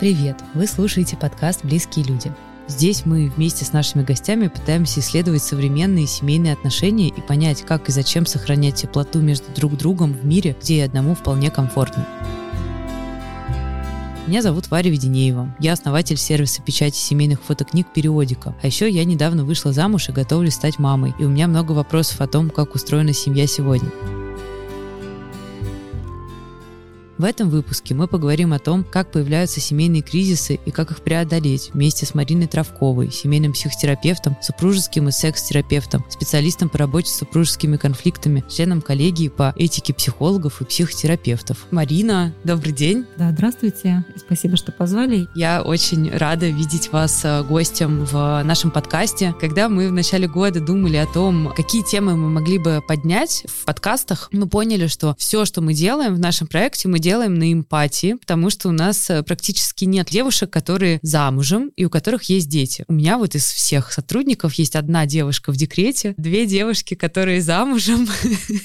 Привет! Вы слушаете подкаст «Близкие люди». Здесь мы вместе с нашими гостями пытаемся исследовать современные семейные отношения и понять, как и зачем сохранять теплоту между друг другом в мире, где и одному вполне комфортно. Меня зовут Варя Веденеева. Я основатель сервиса печати семейных фотокниг «Периодика». А еще я недавно вышла замуж и готовлюсь стать мамой. И у меня много вопросов о том, как устроена семья сегодня. В этом выпуске мы поговорим о том, как появляются семейные кризисы и как их преодолеть вместе с Мариной Травковой, семейным психотерапевтом, супружеским и секс-терапевтом, специалистом по работе с супружескими конфликтами, членом коллегии по этике психологов и психотерапевтов. Марина, добрый день. Да, здравствуйте. Спасибо, что позвали. Я очень рада видеть вас э, гостем в нашем подкасте. Когда мы в начале года думали о том, какие темы мы могли бы поднять в подкастах, мы поняли, что все, что мы делаем в нашем проекте, мы делаем делаем на эмпатии, потому что у нас э, практически нет девушек, которые замужем и у которых есть дети. У меня вот из всех сотрудников есть одна девушка в декрете, две девушки, которые замужем.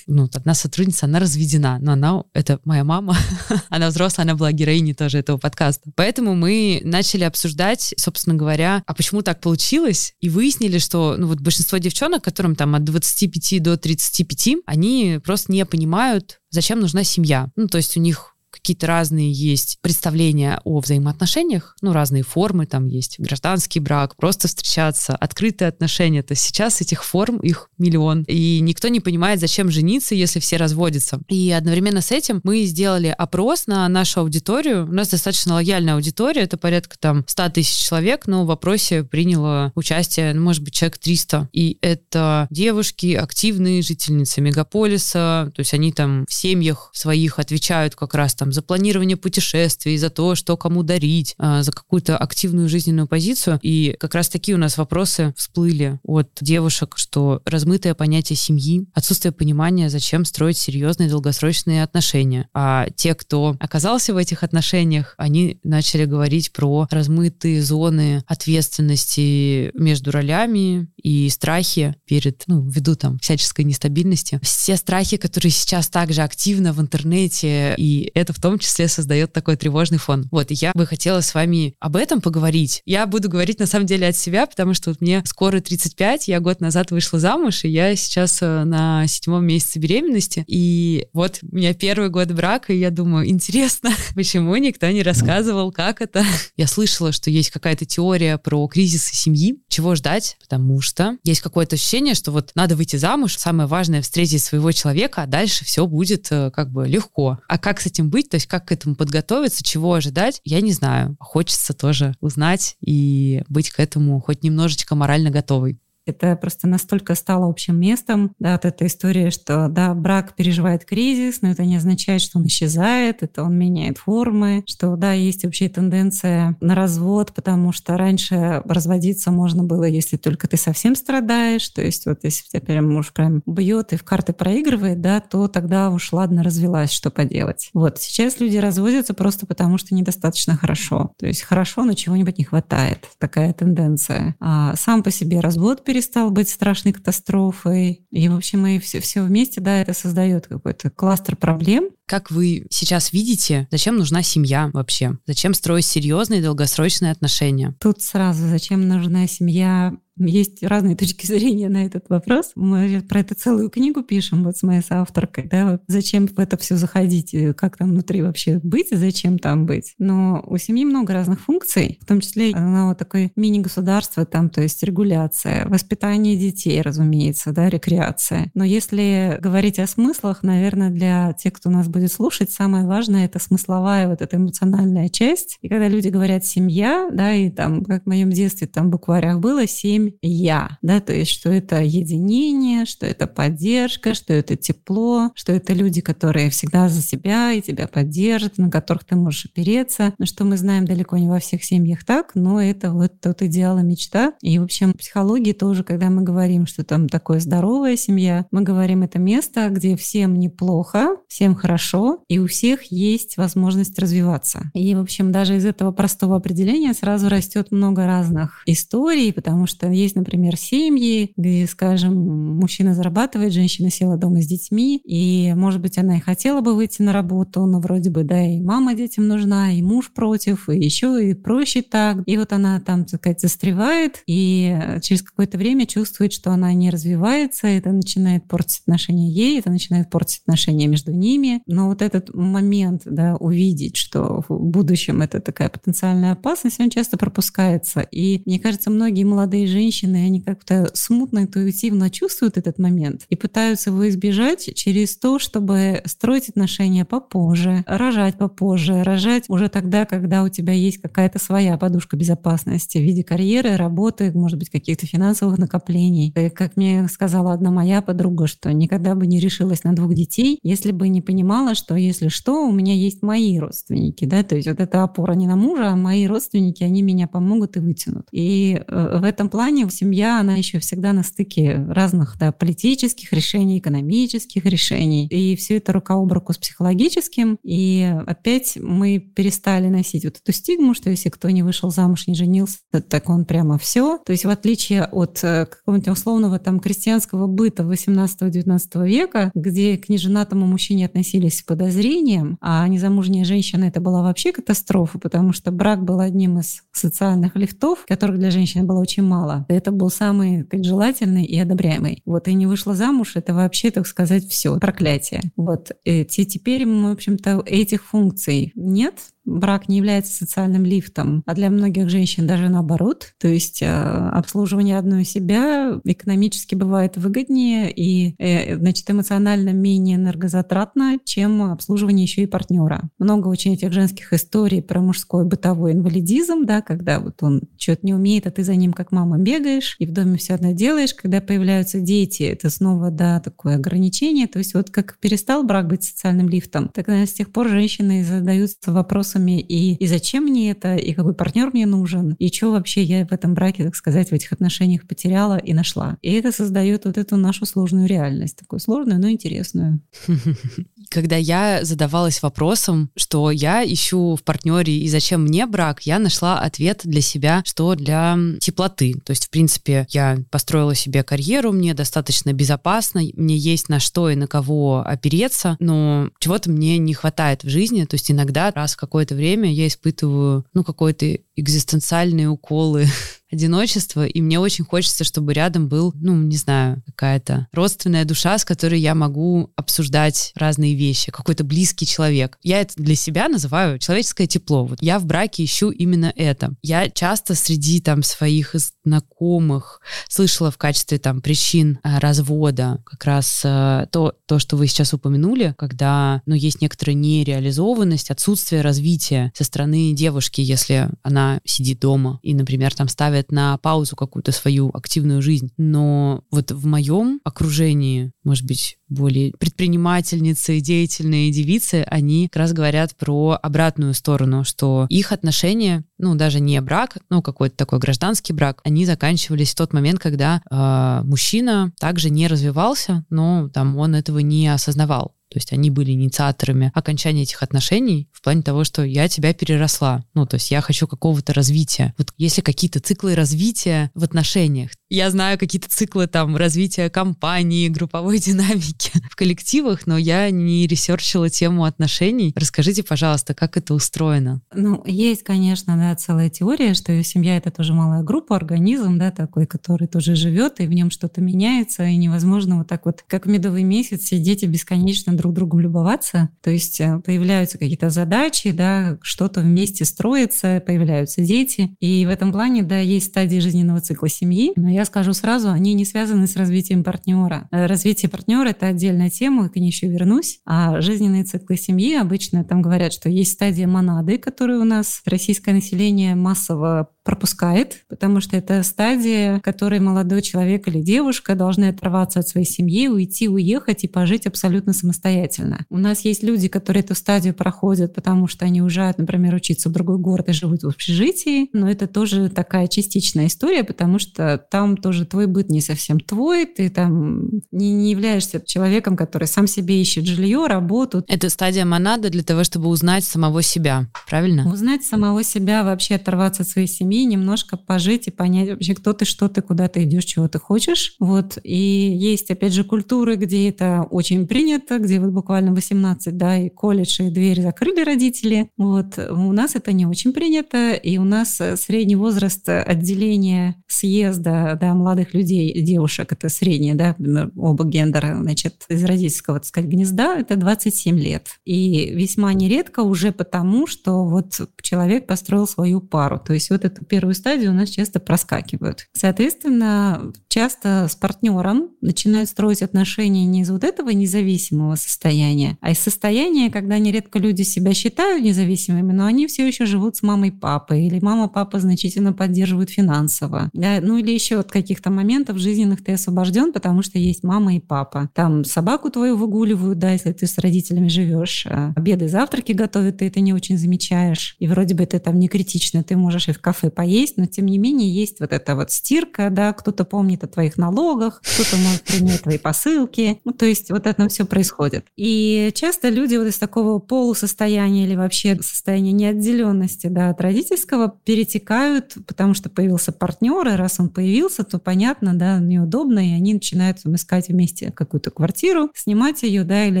Ну, одна сотрудница, она разведена, но она, это моя мама, она взрослая, она была героиней тоже этого подкаста. Поэтому мы начали обсуждать, собственно говоря, а почему так получилось, и выяснили, что ну, вот большинство девчонок, которым там от 25 до 35, они просто не понимают, зачем нужна семья. Ну, то есть у них какие-то разные есть представления о взаимоотношениях, ну, разные формы, там есть гражданский брак, просто встречаться, открытые отношения. То сейчас этих форм, их миллион. И никто не понимает, зачем жениться, если все разводятся. И одновременно с этим мы сделали опрос на нашу аудиторию. У нас достаточно лояльная аудитория, это порядка там 100 тысяч человек, но в вопросе приняло участие, ну, может быть, человек 300. И это девушки, активные жительницы мегаполиса, то есть они там в семьях своих отвечают как раз там там, за планирование путешествий, за то, что кому дарить, а, за какую-то активную жизненную позицию. И как раз такие у нас вопросы всплыли от девушек, что размытое понятие семьи, отсутствие понимания, зачем строить серьезные долгосрочные отношения. А те, кто оказался в этих отношениях, они начали говорить про размытые зоны ответственности между ролями и страхи перед, ну, ввиду там всяческой нестабильности. Все страхи, которые сейчас также активно в интернете, и это в том числе создает такой тревожный фон. Вот, и я бы хотела с вами об этом поговорить. Я буду говорить на самом деле от себя, потому что вот мне скоро 35, я год назад вышла замуж, и я сейчас э, на седьмом месяце беременности, и вот у меня первый год брака, и я думаю, интересно, почему никто не рассказывал, как это. Я слышала, что есть какая-то теория про кризисы семьи, чего ждать, потому что есть какое-то ощущение, что вот надо выйти замуж, самое важное встретить своего человека, а дальше все будет э, как бы легко. А как с этим быть? то есть как к этому подготовиться, чего ожидать, я не знаю. Хочется тоже узнать и быть к этому хоть немножечко морально готовой. Это просто настолько стало общим местом, да, вот эта история, что, да, брак переживает кризис, но это не означает, что он исчезает, это он меняет формы, что, да, есть вообще тенденция на развод, потому что раньше разводиться можно было, если только ты совсем страдаешь, то есть вот если тебя прям муж прям бьет и в карты проигрывает, да, то тогда уж ладно, развелась, что поделать. Вот, сейчас люди разводятся просто потому, что недостаточно хорошо. То есть хорошо, но чего-нибудь не хватает. Такая тенденция. А сам по себе развод перестал быть страшной катастрофой. И, в общем, и все, все вместе, да, это создает какой-то кластер проблем. Как вы сейчас видите, зачем нужна семья вообще? Зачем строить серьезные долгосрочные отношения? Тут сразу, зачем нужна семья? Есть разные точки зрения на этот вопрос. Мы про это целую книгу пишем вот с моей соавторкой, да, зачем в это все заходить, как там внутри вообще быть и зачем там быть. Но у семьи много разных функций, в том числе она вот такое мини-государство там, то есть регуляция, воспитание детей, разумеется, да, рекреация. Но если говорить о смыслах, наверное, для тех, кто нас будет слушать, самое важное — это смысловая вот эта эмоциональная часть. И когда люди говорят «семья», да, и там, как в моем детстве там в букварях было «семь», я, да, то есть что это единение, что это поддержка, что это тепло, что это люди, которые всегда за себя и тебя поддержат, на которых ты можешь опереться, но что мы знаем далеко не во всех семьях так, но это вот тот идеал и мечта. И, в общем, в психологии тоже, когда мы говорим, что там такое здоровая семья, мы говорим это место, где всем неплохо, всем хорошо, и у всех есть возможность развиваться. И, в общем, даже из этого простого определения сразу растет много разных историй, потому что есть, например, семьи, где, скажем, мужчина зарабатывает, женщина села дома с детьми, и, может быть, она и хотела бы выйти на работу, но вроде бы, да, и мама детям нужна, и муж против, и еще и проще так. И вот она там, так сказать, застревает, и через какое-то время чувствует, что она не развивается, это начинает портить отношения ей, это начинает портить отношения между ними. Но вот этот момент, да, увидеть, что в будущем это такая потенциальная опасность, он часто пропускается. И мне кажется, многие молодые женщины, они как-то смутно, интуитивно чувствуют этот момент и пытаются его избежать через то, чтобы строить отношения попозже, рожать попозже, рожать уже тогда, когда у тебя есть какая-то своя подушка безопасности в виде карьеры, работы, может быть, каких-то финансовых накоплений. И, как мне сказала одна моя подруга, что никогда бы не решилась на двух детей, если бы не понимала, что если что, у меня есть мои родственники, да, то есть вот эта опора не на мужа, а мои родственники, они меня помогут и вытянут. И э, в этом плане семья, она еще всегда на стыке разных да, политических решений, экономических решений. И все это рука об руку с психологическим. И опять мы перестали носить вот эту стигму, что если кто не вышел замуж, не женился, так он прямо все. То есть в отличие от э, какого-нибудь условного там крестьянского быта 18-19 века, где к неженатому мужчине относились с подозрением, а незамужняя женщина это была вообще катастрофа, потому что брак был одним из социальных лифтов, которых для женщин было очень мало. Это был самый так, желательный и одобряемый. Вот и не вышла замуж, это вообще, так сказать, все проклятие. Вот и теперь, в общем-то, этих функций нет, брак не является социальным лифтом, а для многих женщин даже наоборот. То есть э, обслуживание одной себя экономически бывает выгоднее и, э, значит, эмоционально менее энергозатратно, чем обслуживание еще и партнера. Много очень этих женских историй про мужской бытовой инвалидизм, да, когда вот он что-то не умеет, а ты за ним как мама бегаешь, и в доме все одно делаешь. Когда появляются дети, это снова, да, такое ограничение. То есть вот как перестал брак быть социальным лифтом, так, наверное, с тех пор женщины задаются вопросом вопросами, и, и зачем мне это, и какой партнер мне нужен, и что вообще я в этом браке, так сказать, в этих отношениях потеряла и нашла. И это создает вот эту нашу сложную реальность, такую сложную, но интересную. Когда я задавалась вопросом, что я ищу в партнере и зачем мне брак, я нашла ответ для себя, что для теплоты. То есть, в принципе, я построила себе карьеру, мне достаточно безопасно, мне есть на что и на кого опереться, но чего-то мне не хватает в жизни. То есть иногда раз в какое-то время я испытываю, ну, какой-то экзистенциальные уколы одиночества, и мне очень хочется, чтобы рядом был, ну, не знаю, какая-то родственная душа, с которой я могу обсуждать разные вещи, какой-то близкий человек. Я это для себя называю человеческое тепло. Вот я в браке ищу именно это. Я часто среди там своих знакомых слышала в качестве там причин э, развода как раз э, то, то, что вы сейчас упомянули, когда, ну, есть некоторая нереализованность, отсутствие развития со стороны девушки, если она сидит дома и, например, там ставит на паузу какую-то свою активную жизнь. Но вот в моем окружении, может быть, более предпринимательницы, деятельные девицы, они как раз говорят про обратную сторону, что их отношения, ну, даже не брак, ну, какой-то такой гражданский брак, они заканчивались в тот момент, когда э, мужчина также не развивался, но там он этого не осознавал. То есть они были инициаторами окончания этих отношений в плане того, что я тебя переросла. Ну, то есть я хочу какого-то развития. Вот если какие-то циклы развития в отношениях, я знаю какие-то циклы там развития компании, групповой динамики в коллективах, но я не ресерчила тему отношений. Расскажите, пожалуйста, как это устроено? Ну, есть, конечно, да, целая теория, что семья — это тоже малая группа, организм, да, такой, который тоже живет, и в нем что-то меняется, и невозможно вот так вот, как в медовый месяц, сидеть и бесконечно друг другом любоваться. То есть э, появляются какие-то задачи, да, что-то вместе строится, появляются дети. И в этом плане, да, есть стадии жизненного цикла семьи, но я скажу сразу, они не связаны с развитием партнера. Э, развитие партнера — это отдельная тема, к ней еще вернусь. А жизненные циклы семьи обычно там говорят, что есть стадия монады, которую у нас российское население массово пропускает, потому что это стадия, в которой молодой человек или девушка должны оторваться от своей семьи, уйти, уехать и пожить абсолютно самостоятельно. У нас есть люди, которые эту стадию проходят, потому что они уезжают, например, учиться в другой город и живут в общежитии, но это тоже такая частичная история, потому что там тоже твой быт не совсем твой, ты там не, не являешься человеком, который сам себе ищет жилье, работу. Это стадия монада для того, чтобы узнать самого себя, правильно? Узнать самого себя, вообще оторваться от своей семьи, людьми немножко пожить и понять вообще, кто ты, что ты, куда ты идешь, чего ты хочешь. Вот. И есть, опять же, культуры, где это очень принято, где вот буквально 18, да, и колледж, и дверь закрыли родители. Вот. У нас это не очень принято, и у нас средний возраст отделения съезда, да, молодых людей, девушек, это среднее, да, оба гендера, значит, из родительского, так сказать, гнезда, это 27 лет. И весьма нередко уже потому, что вот человек построил свою пару. То есть вот эту первую стадию у нас часто проскакивают. Соответственно, часто с партнером начинают строить отношения не из вот этого независимого состояния, а из состояния, когда нередко люди себя считают независимыми, но они все еще живут с мамой папой, или мама папа значительно поддерживают финансово. Да? Ну или еще от каких-то моментов жизненных ты освобожден, потому что есть мама и папа. Там собаку твою выгуливают, да, если ты с родителями живешь, а обеды, завтраки готовят, ты это не очень замечаешь. И вроде бы это там не критично, ты можешь и в кафе поесть, но тем не менее есть вот эта вот стирка, да, кто-то помнит о твоих налогах, кто-то может принять твои посылки. Ну, то есть вот это все происходит. И часто люди вот из такого полусостояния или вообще состояния неотделенности да, от родительского перетекают, потому что появился партнер, и раз он появился, то понятно, да, неудобно, и они начинают искать вместе какую-то квартиру, снимать ее, да, или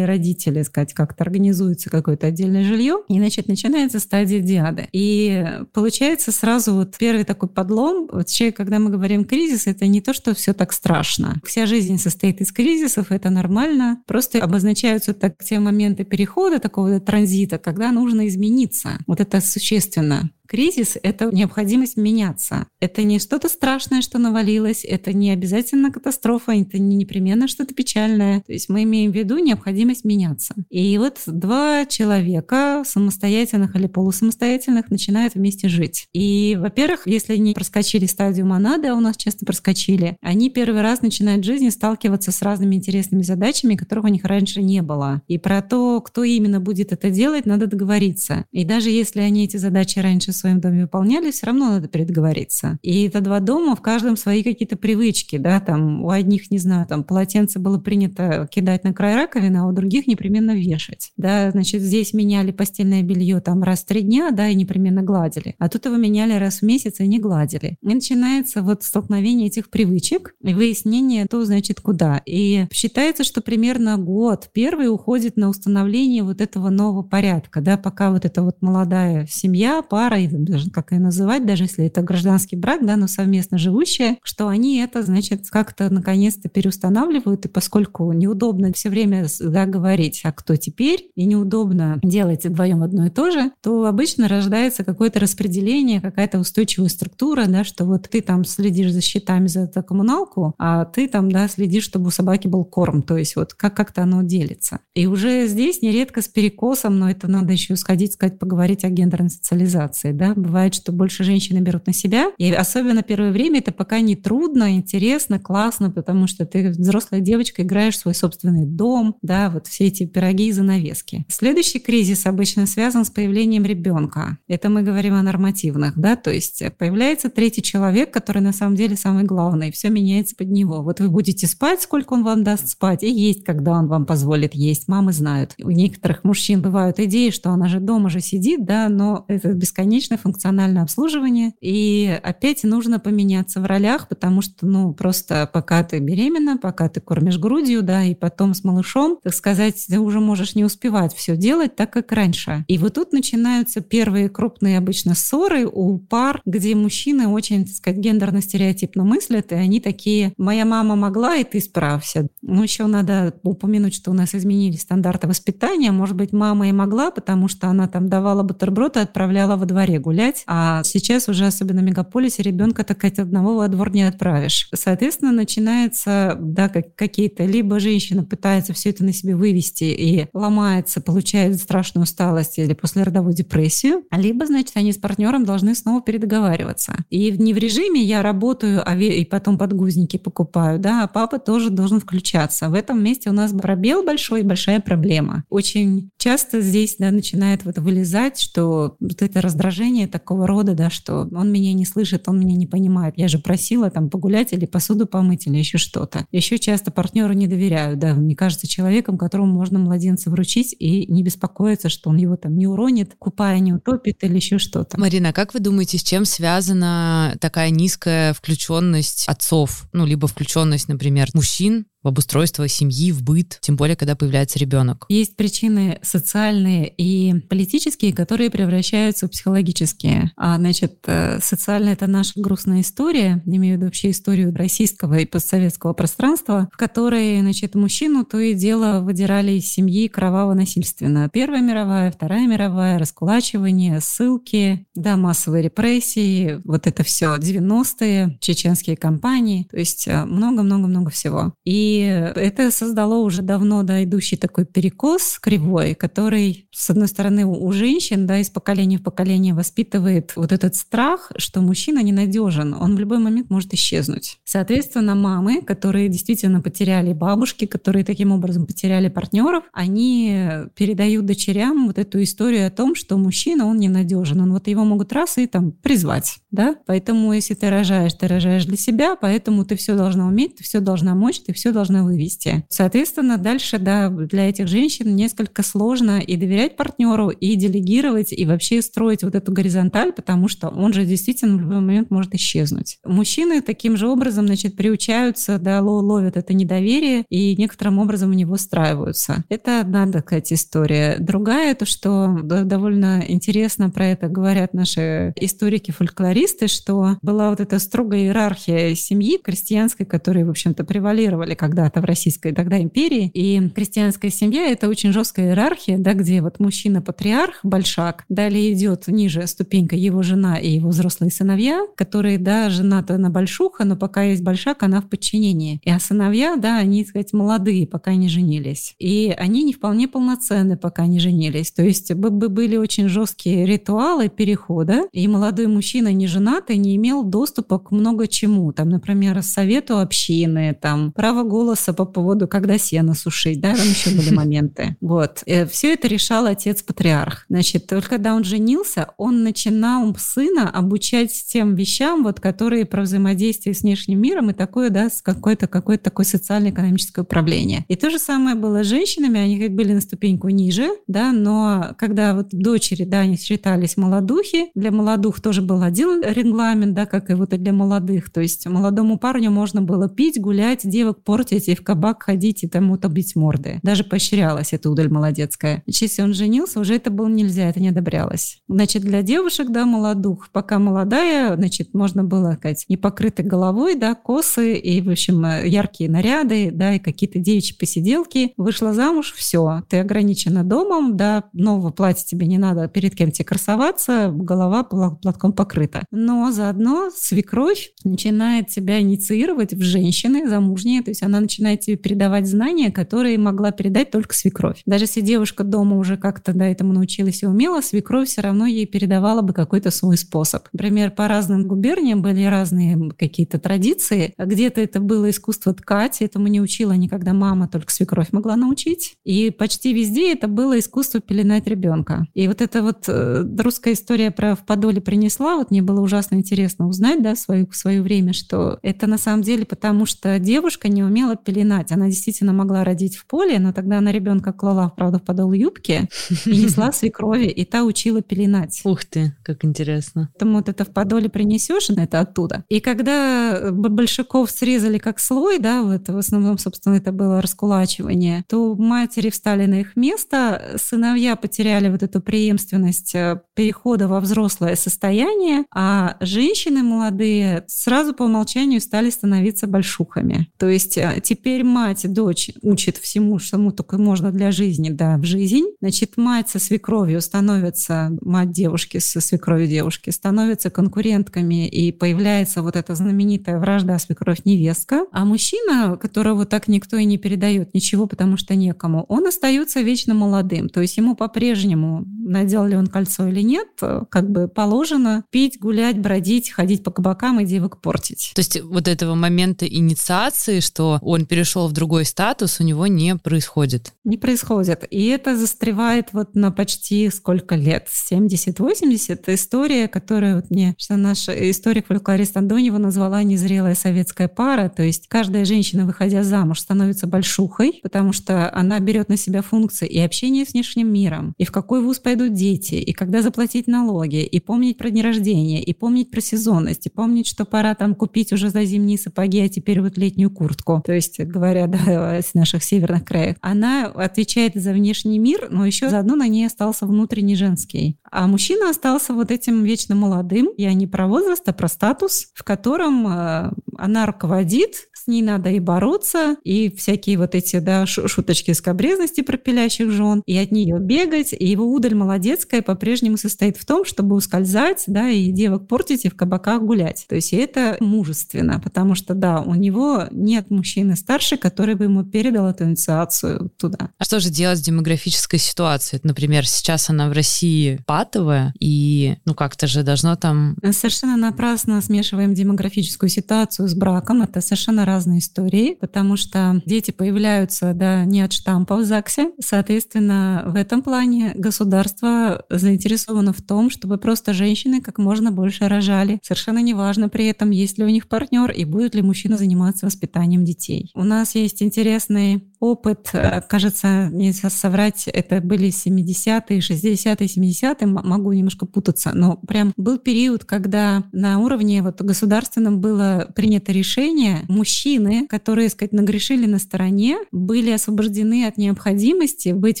родители искать, как-то организуется какое-то отдельное жилье, и, значит, начинается стадия диады. И получается сразу вот первый такой подлом. Человек, когда мы говорим кризис, это не то, что все так страшно. Вся жизнь состоит из кризисов, это нормально. Просто обозначаются так те моменты перехода, такого транзита, когда нужно измениться. Вот это существенно. Кризис — это необходимость меняться. Это не что-то страшное, что навалилось, это не обязательно катастрофа, это не непременно что-то печальное. То есть мы имеем в виду необходимость меняться. И вот два человека, самостоятельных или полусамостоятельных, начинают вместе жить. И, во-первых, если они проскочили стадию монады, а у нас часто проскочили, они первый раз начинают в жизни сталкиваться с разными интересными задачами, которых у них раньше не было. И про то, кто именно будет это делать, надо договориться. И даже если они эти задачи раньше своем доме выполняли, все равно надо передоговориться. И это два дома, в каждом свои какие-то привычки, да, там у одних, не знаю, там полотенце было принято кидать на край раковины, а у других непременно вешать. Да, значит, здесь меняли постельное белье там раз в три дня, да, и непременно гладили. А тут его меняли раз в месяц и не гладили. И начинается вот столкновение этих привычек и выяснение, то, значит, куда. И считается, что примерно год первый уходит на установление вот этого нового порядка, да, пока вот эта вот молодая семья, пара даже как ее называть, даже если это гражданский брак, да, но совместно живущие, что они это, значит, как-то наконец-то переустанавливают, и поскольку неудобно все время да, говорить, а кто теперь, и неудобно делать вдвоем одно и то же, то обычно рождается какое-то распределение, какая-то устойчивая структура, да, что вот ты там следишь за счетами за эту коммуналку, а ты там, да, следишь, чтобы у собаки был корм, то есть вот как- как-то оно делится. И уже здесь нередко с перекосом, но это надо еще сходить, сказать, поговорить о гендерной социализации, да, бывает, что больше женщины берут на себя, и особенно первое время это пока не трудно, интересно, классно, потому что ты взрослая девочка, играешь в свой собственный дом, да, вот все эти пироги и занавески. Следующий кризис обычно связан с появлением ребенка. Это мы говорим о нормативных, да, то есть появляется третий человек, который на самом деле самый главный, все меняется под него. Вот вы будете спать, сколько он вам даст спать, и есть, когда он вам позволит есть. Мамы знают. У некоторых мужчин бывают идеи, что она же дома же сидит, да, но это бесконечно бесконечное функциональное обслуживание. И опять нужно поменяться в ролях, потому что, ну, просто пока ты беременна, пока ты кормишь грудью, да, и потом с малышом, так сказать, ты уже можешь не успевать все делать так, как раньше. И вот тут начинаются первые крупные обычно ссоры у пар, где мужчины очень, так сказать, гендерно-стереотипно мыслят, и они такие, моя мама могла, и ты справься. Ну, еще надо упомянуть, что у нас изменились стандарты воспитания. Может быть, мама и могла, потому что она там давала бутерброд и отправляла во дворе гулять, а сейчас уже, особенно в мегаполисе, ребенка так от одного во двор не отправишь. Соответственно, начинается, да, как, какие-то, либо женщина пытается все это на себе вывести и ломается, получает страшную усталость или послеродовую депрессию, либо, значит, они с партнером должны снова передоговариваться. И не в режиме я работаю, а и потом подгузники покупаю, да, а папа тоже должен включаться. В этом месте у нас пробел большой большая проблема. Очень часто здесь да, начинает вот вылезать, что вот это раздражение выражение такого рода, да, что он меня не слышит, он меня не понимает. Я же просила там погулять или посуду помыть или еще что-то. Еще часто партнеру не доверяют, да, мне кажется человеком, которому можно младенца вручить и не беспокоиться, что он его там не уронит, купая не утопит или еще что-то. Марина, как вы думаете, с чем связана такая низкая включенность отцов, ну, либо включенность, например, мужчин в обустройство семьи, в быт, тем более, когда появляется ребенок. Есть причины социальные и политические, которые превращаются в психологические. А, значит, э, социальная — это наша грустная история, имею в виду вообще историю российского и постсоветского пространства, в которой, значит, мужчину то и дело выдирали из семьи кроваво-насильственно. Первая мировая, Вторая мировая, раскулачивание, ссылки, да, массовые репрессии, вот это все 90-е, чеченские кампании, то есть э, много-много-много всего. И это создало уже давно да, идущий такой перекос кривой, который, с одной стороны, у женщин да, из поколения в поколение воспитывает вот этот страх, что мужчина ненадежен, он в любой момент может исчезнуть. Соответственно, мамы, которые действительно потеряли бабушки, которые таким образом потеряли партнеров, они передают дочерям вот эту историю о том, что мужчина, он ненадежен, он вот его могут раз и там призвать, да? Поэтому если ты рожаешь, ты рожаешь для себя, поэтому ты все должна уметь, ты все должна мочь, ты все должна должна вывести. Соответственно, дальше, да, для этих женщин несколько сложно и доверять партнеру, и делегировать, и вообще строить вот эту горизонталь, потому что он же действительно в любой момент может исчезнуть. Мужчины таким же образом, значит, приучаются, да, ловят это недоверие и некоторым образом в него встраиваются. Это одна, так сказать, история. Другая, то, что довольно интересно про это говорят наши историки-фольклористы, что была вот эта строгая иерархия семьи крестьянской, которые, в общем-то, превалировали как когда-то в Российской тогда империи. И крестьянская семья — это очень жесткая иерархия, да, где вот мужчина-патриарх, большак, далее идет ниже ступенька его жена и его взрослые сыновья, которые, да, жена-то на большуха, но пока есть большак, она в подчинении. И а сыновья, да, они, так сказать, молодые, пока не женились. И они не вполне полноценны, пока не женились. То есть бы были очень жесткие ритуалы перехода, и молодой мужчина не женатый не имел доступа к много чему. Там, например, совету общины, там, право голоса голоса по поводу, когда сено сушить, да, там еще были моменты. Вот. Э, Все это решал отец-патриарх. Значит, только когда он женился, он начинал сына обучать тем вещам, вот, которые про взаимодействие с внешним миром и такое, да, с какое-то какое такое социально-экономическое управление. И то же самое было с женщинами, они как были на ступеньку ниже, да, но когда вот дочери, да, они считались молодухи, для молодух тоже был один регламент, да, как и вот и для молодых, то есть молодому парню можно было пить, гулять, девок портить портить, и в кабак ходить, и тому-то бить морды. Даже поощрялась эта удаль молодецкая. Значит, если он женился, уже это было нельзя, это не одобрялось. Значит, для девушек, да, молодух, пока молодая, значит, можно было, сказать, не покрытой головой, да, косы и, в общем, яркие наряды, да, и какие-то девичьи посиделки. Вышла замуж, все, ты ограничена домом, да, нового платья тебе не надо, перед кем тебе красоваться, голова платком покрыта. Но заодно свекровь начинает тебя инициировать в женщины замужние, то есть она начинает тебе передавать знания, которые могла передать только свекровь. Даже если девушка дома уже как-то до этому научилась и умела, свекровь все равно ей передавала бы какой-то свой способ. Например, по разным губерниям были разные какие-то традиции. Где-то это было искусство ткать, этому не учила никогда мама, только свекровь могла научить. И почти везде это было искусство пеленать ребенка. И вот эта вот э, русская история про в Подоле принесла, вот мне было ужасно интересно узнать, да, в свое, в свое время, что это на самом деле потому, что девушка не умела умела пеленать. Она действительно могла родить в поле, но тогда она ребенка клала, правда, в подол юбки и несла свекрови, и та учила пеленать. Ух ты, как интересно. Поэтому вот это в подоле принесешь, это оттуда. И когда большаков срезали как слой, да, вот в основном, собственно, это было раскулачивание, то матери встали на их место, сыновья потеряли вот эту преемственность э, перехода во взрослое состояние, а женщины молодые сразу по умолчанию стали становиться большухами. То есть теперь мать, дочь учит всему, что только можно для жизни, да, в жизнь. Значит, мать со свекровью становится, мать девушки со свекровью девушки, становятся конкурентками, и появляется вот эта знаменитая вражда свекровь-невестка. А мужчина, которого так никто и не передает ничего, потому что некому, он остается вечно молодым. То есть ему по-прежнему, надел ли он кольцо или нет, как бы положено пить, гулять, бродить, ходить по кабакам и девок портить. То есть вот этого момента инициации, что он перешел в другой статус, у него не происходит. Не происходит. И это застревает вот на почти сколько лет? 70-80. История, которую вот мне что наш историк фольклорист Андонева назвала незрелая советская пара. То есть каждая женщина, выходя замуж, становится большухой, потому что она берет на себя функции и общения с внешним миром, и в какой вуз пойдут дети, и когда заплатить налоги, и помнить про дни рождения, и помнить про сезонность, и помнить, что пора там купить уже за зимние сапоги, а теперь вот летнюю куртку. То есть, говоря да, с наших северных краев, она отвечает за внешний мир, но еще заодно на ней остался внутренний женский. А мужчина остался вот этим вечно молодым. Я не про возраст, а про статус, в котором э, она руководит, с ней надо и бороться, и всякие вот эти, да, шуточки скобрезности про пилящих жен, и от нее бегать, и его удаль молодецкая по-прежнему состоит в том, чтобы ускользать, да, и девок портить, и в кабаках гулять. То есть это мужественно, потому что, да, у него нет мужчины старше, который бы ему передал эту инициацию туда. А что же делать с демографической ситуацией? Например, сейчас она в России патовая, и, ну, как-то же должно там... Совершенно напрасно смешиваем демографическую ситуацию с браком. Это совершенно разные истории, потому что дети появляются да, не от штампа в ЗАГСе. Соответственно, в этом плане государство заинтересовано в том, чтобы просто женщины как можно больше рожали. Совершенно неважно при этом, есть ли у них партнер и будет ли мужчина заниматься воспитанием детей. У нас есть интересный опыт, э, кажется, не соврать, это были 70-е, 60-е, 70-е, могу немножко путаться, но прям был период, когда на уровне вот государственном было принято решение, мужчины, которые, сказать, нагрешили на стороне, были освобождены от необходимости быть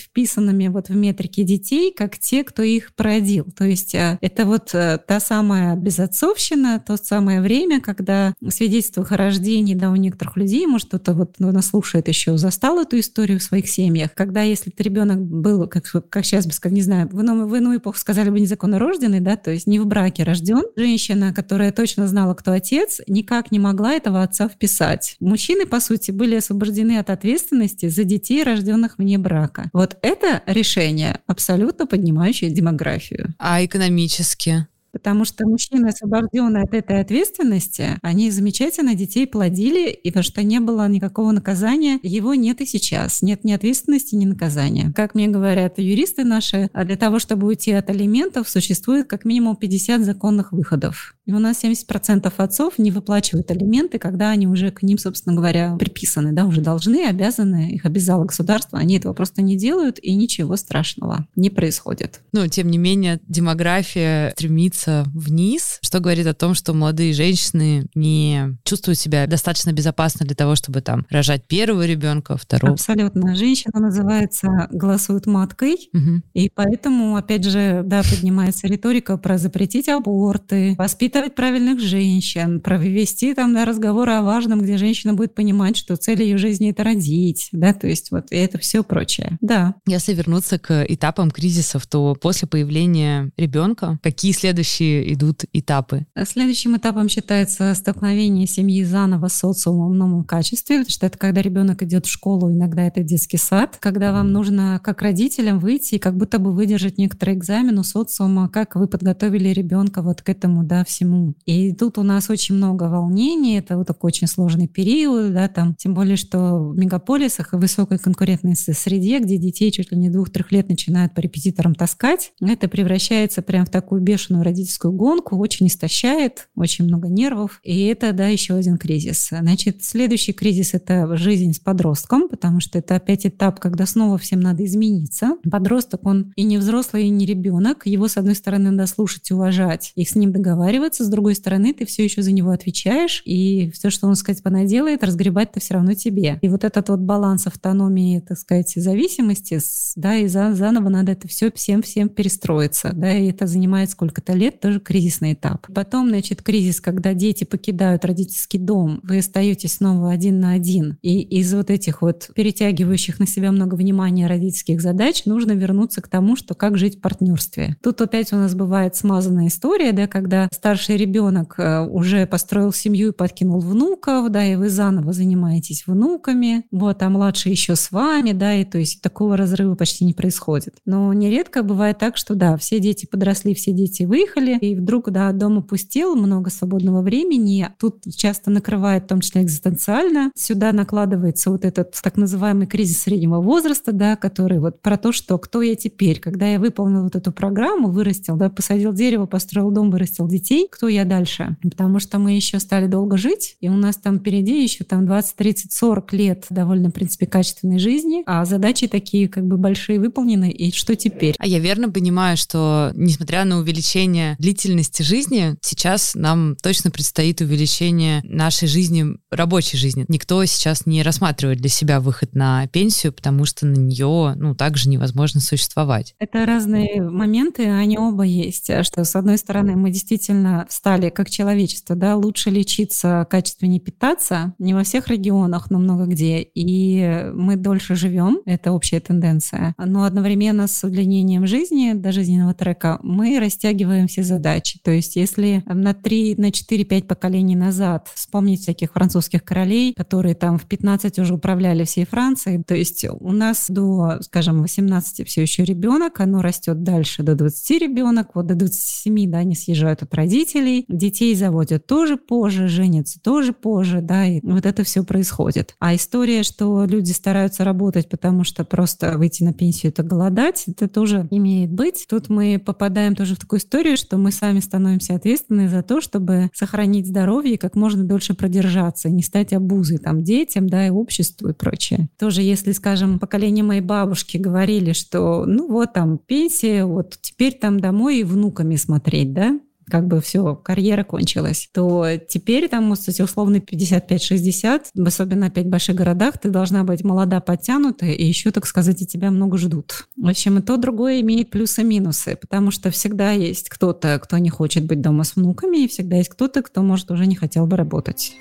вписанными вот в метрики детей, как те, кто их породил. То есть э, это вот э, та самая безотцовщина, то самое время, когда свидетельствах о рождении, да, у некоторых людей, может, кто-то вот ну, нас слушает еще, застал застал эту историю в своих семьях, когда если ребенок был, как, как сейчас бы сказать, не знаю, в иную, в иную эпоху сказали бы незаконно рожденный, да, то есть не в браке рожден, женщина, которая точно знала, кто отец, никак не могла этого отца вписать. Мужчины, по сути, были освобождены от ответственности за детей, рожденных вне брака. Вот это решение абсолютно поднимающее демографию. А экономически? Потому что мужчины, освобожденные от этой ответственности, они замечательно детей плодили, и потому что не было никакого наказания, его нет и сейчас. Нет ни ответственности, ни наказания. Как мне говорят юристы наши, а для того, чтобы уйти от алиментов, существует как минимум 50 законных выходов. И у нас 70% отцов не выплачивают алименты, когда они уже к ним, собственно говоря, приписаны, да, уже должны, обязаны, их обязало государство. Они этого просто не делают, и ничего страшного не происходит. Но, тем не менее, демография стремится двигаться вниз, что говорит о том, что молодые женщины не чувствуют себя достаточно безопасно для того, чтобы там рожать первого ребенка, второго. Абсолютно. Женщина называется голосует маткой, угу. и поэтому, опять же, да, поднимается риторика про запретить аборты, воспитывать правильных женщин, провести там да, разговоры о важном, где женщина будет понимать, что цель ее жизни это родить, да, то есть вот и это все прочее. Да. Если вернуться к этапам кризисов, то после появления ребенка какие следующие следующие идут этапы? Следующим этапом считается столкновение семьи заново с социумом в новом качестве, потому что это когда ребенок идет в школу, иногда это детский сад, когда вам нужно как родителям выйти и как будто бы выдержать некоторый экзамен у социума, как вы подготовили ребенка вот к этому, да, всему. И тут у нас очень много волнений, это вот такой очень сложный период, да, там, тем более, что в мегаполисах и высокой конкурентной среде, где детей чуть ли не двух-трех лет начинают по репетиторам таскать, это превращается прям в такую бешеную родительскую родительскую гонку, очень истощает, очень много нервов. И это, да, еще один кризис. Значит, следующий кризис — это жизнь с подростком, потому что это опять этап, когда снова всем надо измениться. Подросток, он и не взрослый, и не ребенок. Его, с одной стороны, надо слушать уважать, и с ним договариваться, с другой стороны, ты все еще за него отвечаешь, и все, что он, сказать, понаделает, разгребать-то все равно тебе. И вот этот вот баланс автономии, так сказать, зависимости, да, и за, заново надо это все всем-всем перестроиться, да, и это занимает сколько-то лет, лет тоже кризисный этап. Потом, значит, кризис, когда дети покидают родительский дом, вы остаетесь снова один на один. И из вот этих вот перетягивающих на себя много внимания родительских задач нужно вернуться к тому, что как жить в партнерстве. Тут опять у нас бывает смазанная история, да, когда старший ребенок э, уже построил семью и подкинул внуков, да, и вы заново занимаетесь внуками, вот, а младший еще с вами, да, и то есть такого разрыва почти не происходит. Но нередко бывает так, что да, все дети подросли, все дети выехали, переехали, и вдруг, да, дом опустел, много свободного времени. Тут часто накрывает, в том числе экзистенциально. Сюда накладывается вот этот так называемый кризис среднего возраста, да, который вот про то, что кто я теперь, когда я выполнил вот эту программу, вырастил, да, посадил дерево, построил дом, вырастил детей, кто я дальше? Потому что мы еще стали долго жить, и у нас там впереди еще там 20, 30, 40 лет довольно, в принципе, качественной жизни, а задачи такие как бы большие выполнены, и что теперь? А я верно понимаю, что несмотря на увеличение длительности жизни, сейчас нам точно предстоит увеличение нашей жизни, рабочей жизни. Никто сейчас не рассматривает для себя выход на пенсию, потому что на нее, ну, также невозможно существовать. Это разные моменты, они оба есть. Что, с одной стороны, мы действительно стали, как человечество, да, лучше лечиться, качественнее питаться, не во всех регионах, но много где, и мы дольше живем, это общая тенденция. Но одновременно с удлинением жизни, до жизненного трека, мы растягиваем все задачи. То есть если на 3, на 4-5 поколений назад вспомнить всяких французских королей, которые там в 15 уже управляли всей Францией, то есть у нас до, скажем, 18 все еще ребенок, оно растет дальше до 20 ребенок, вот до 27, да, они съезжают от родителей, детей заводят тоже позже, женятся тоже позже, да, и вот это все происходит. А история, что люди стараются работать, потому что просто выйти на пенсию это голодать, это тоже имеет быть. Тут мы попадаем тоже в такую историю, что мы сами становимся ответственны за то, чтобы сохранить здоровье и как можно дольше продержаться, не стать обузой там детям, да, и обществу и прочее. Тоже, если, скажем, поколение моей бабушки говорили, что ну вот там пенсия, вот теперь там домой и внуками смотреть, да, как бы все, карьера кончилась, то теперь там, кстати, условно 55-60, особенно опять в больших городах, ты должна быть молода, подтянутая, и еще, так сказать, и тебя много ждут. В общем, и то, другое имеет плюсы и минусы, потому что всегда есть кто-то, кто не хочет быть дома с внуками, и всегда есть кто-то, кто, может, уже не хотел бы работать.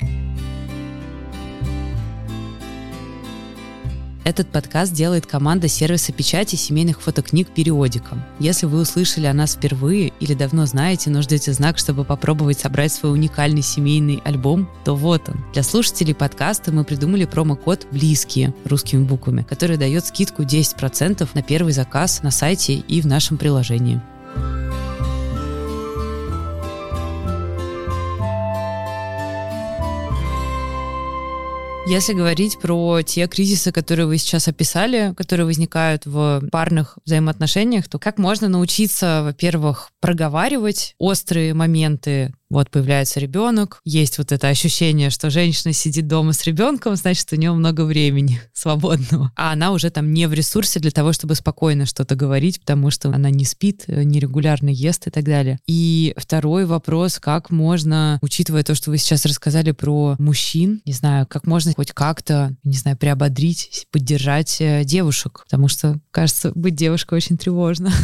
Этот подкаст делает команда сервиса печати семейных фотокниг «Периодика». Если вы услышали о нас впервые или давно знаете, но ждете знак, чтобы попробовать собрать свой уникальный семейный альбом, то вот он. Для слушателей подкаста мы придумали промокод «Близкие» русскими буквами, который дает скидку 10% на первый заказ на сайте и в нашем приложении. Если говорить про те кризисы, которые вы сейчас описали, которые возникают в парных взаимоотношениях, то как можно научиться, во-первых, проговаривать острые моменты вот появляется ребенок, есть вот это ощущение, что женщина сидит дома с ребенком, значит, у нее много времени свободного. А она уже там не в ресурсе для того, чтобы спокойно что-то говорить, потому что она не спит, нерегулярно ест и так далее. И второй вопрос, как можно, учитывая то, что вы сейчас рассказали про мужчин, не знаю, как можно хоть как-то, не знаю, приободрить, поддержать э, девушек, потому что, кажется, быть девушкой очень тревожно.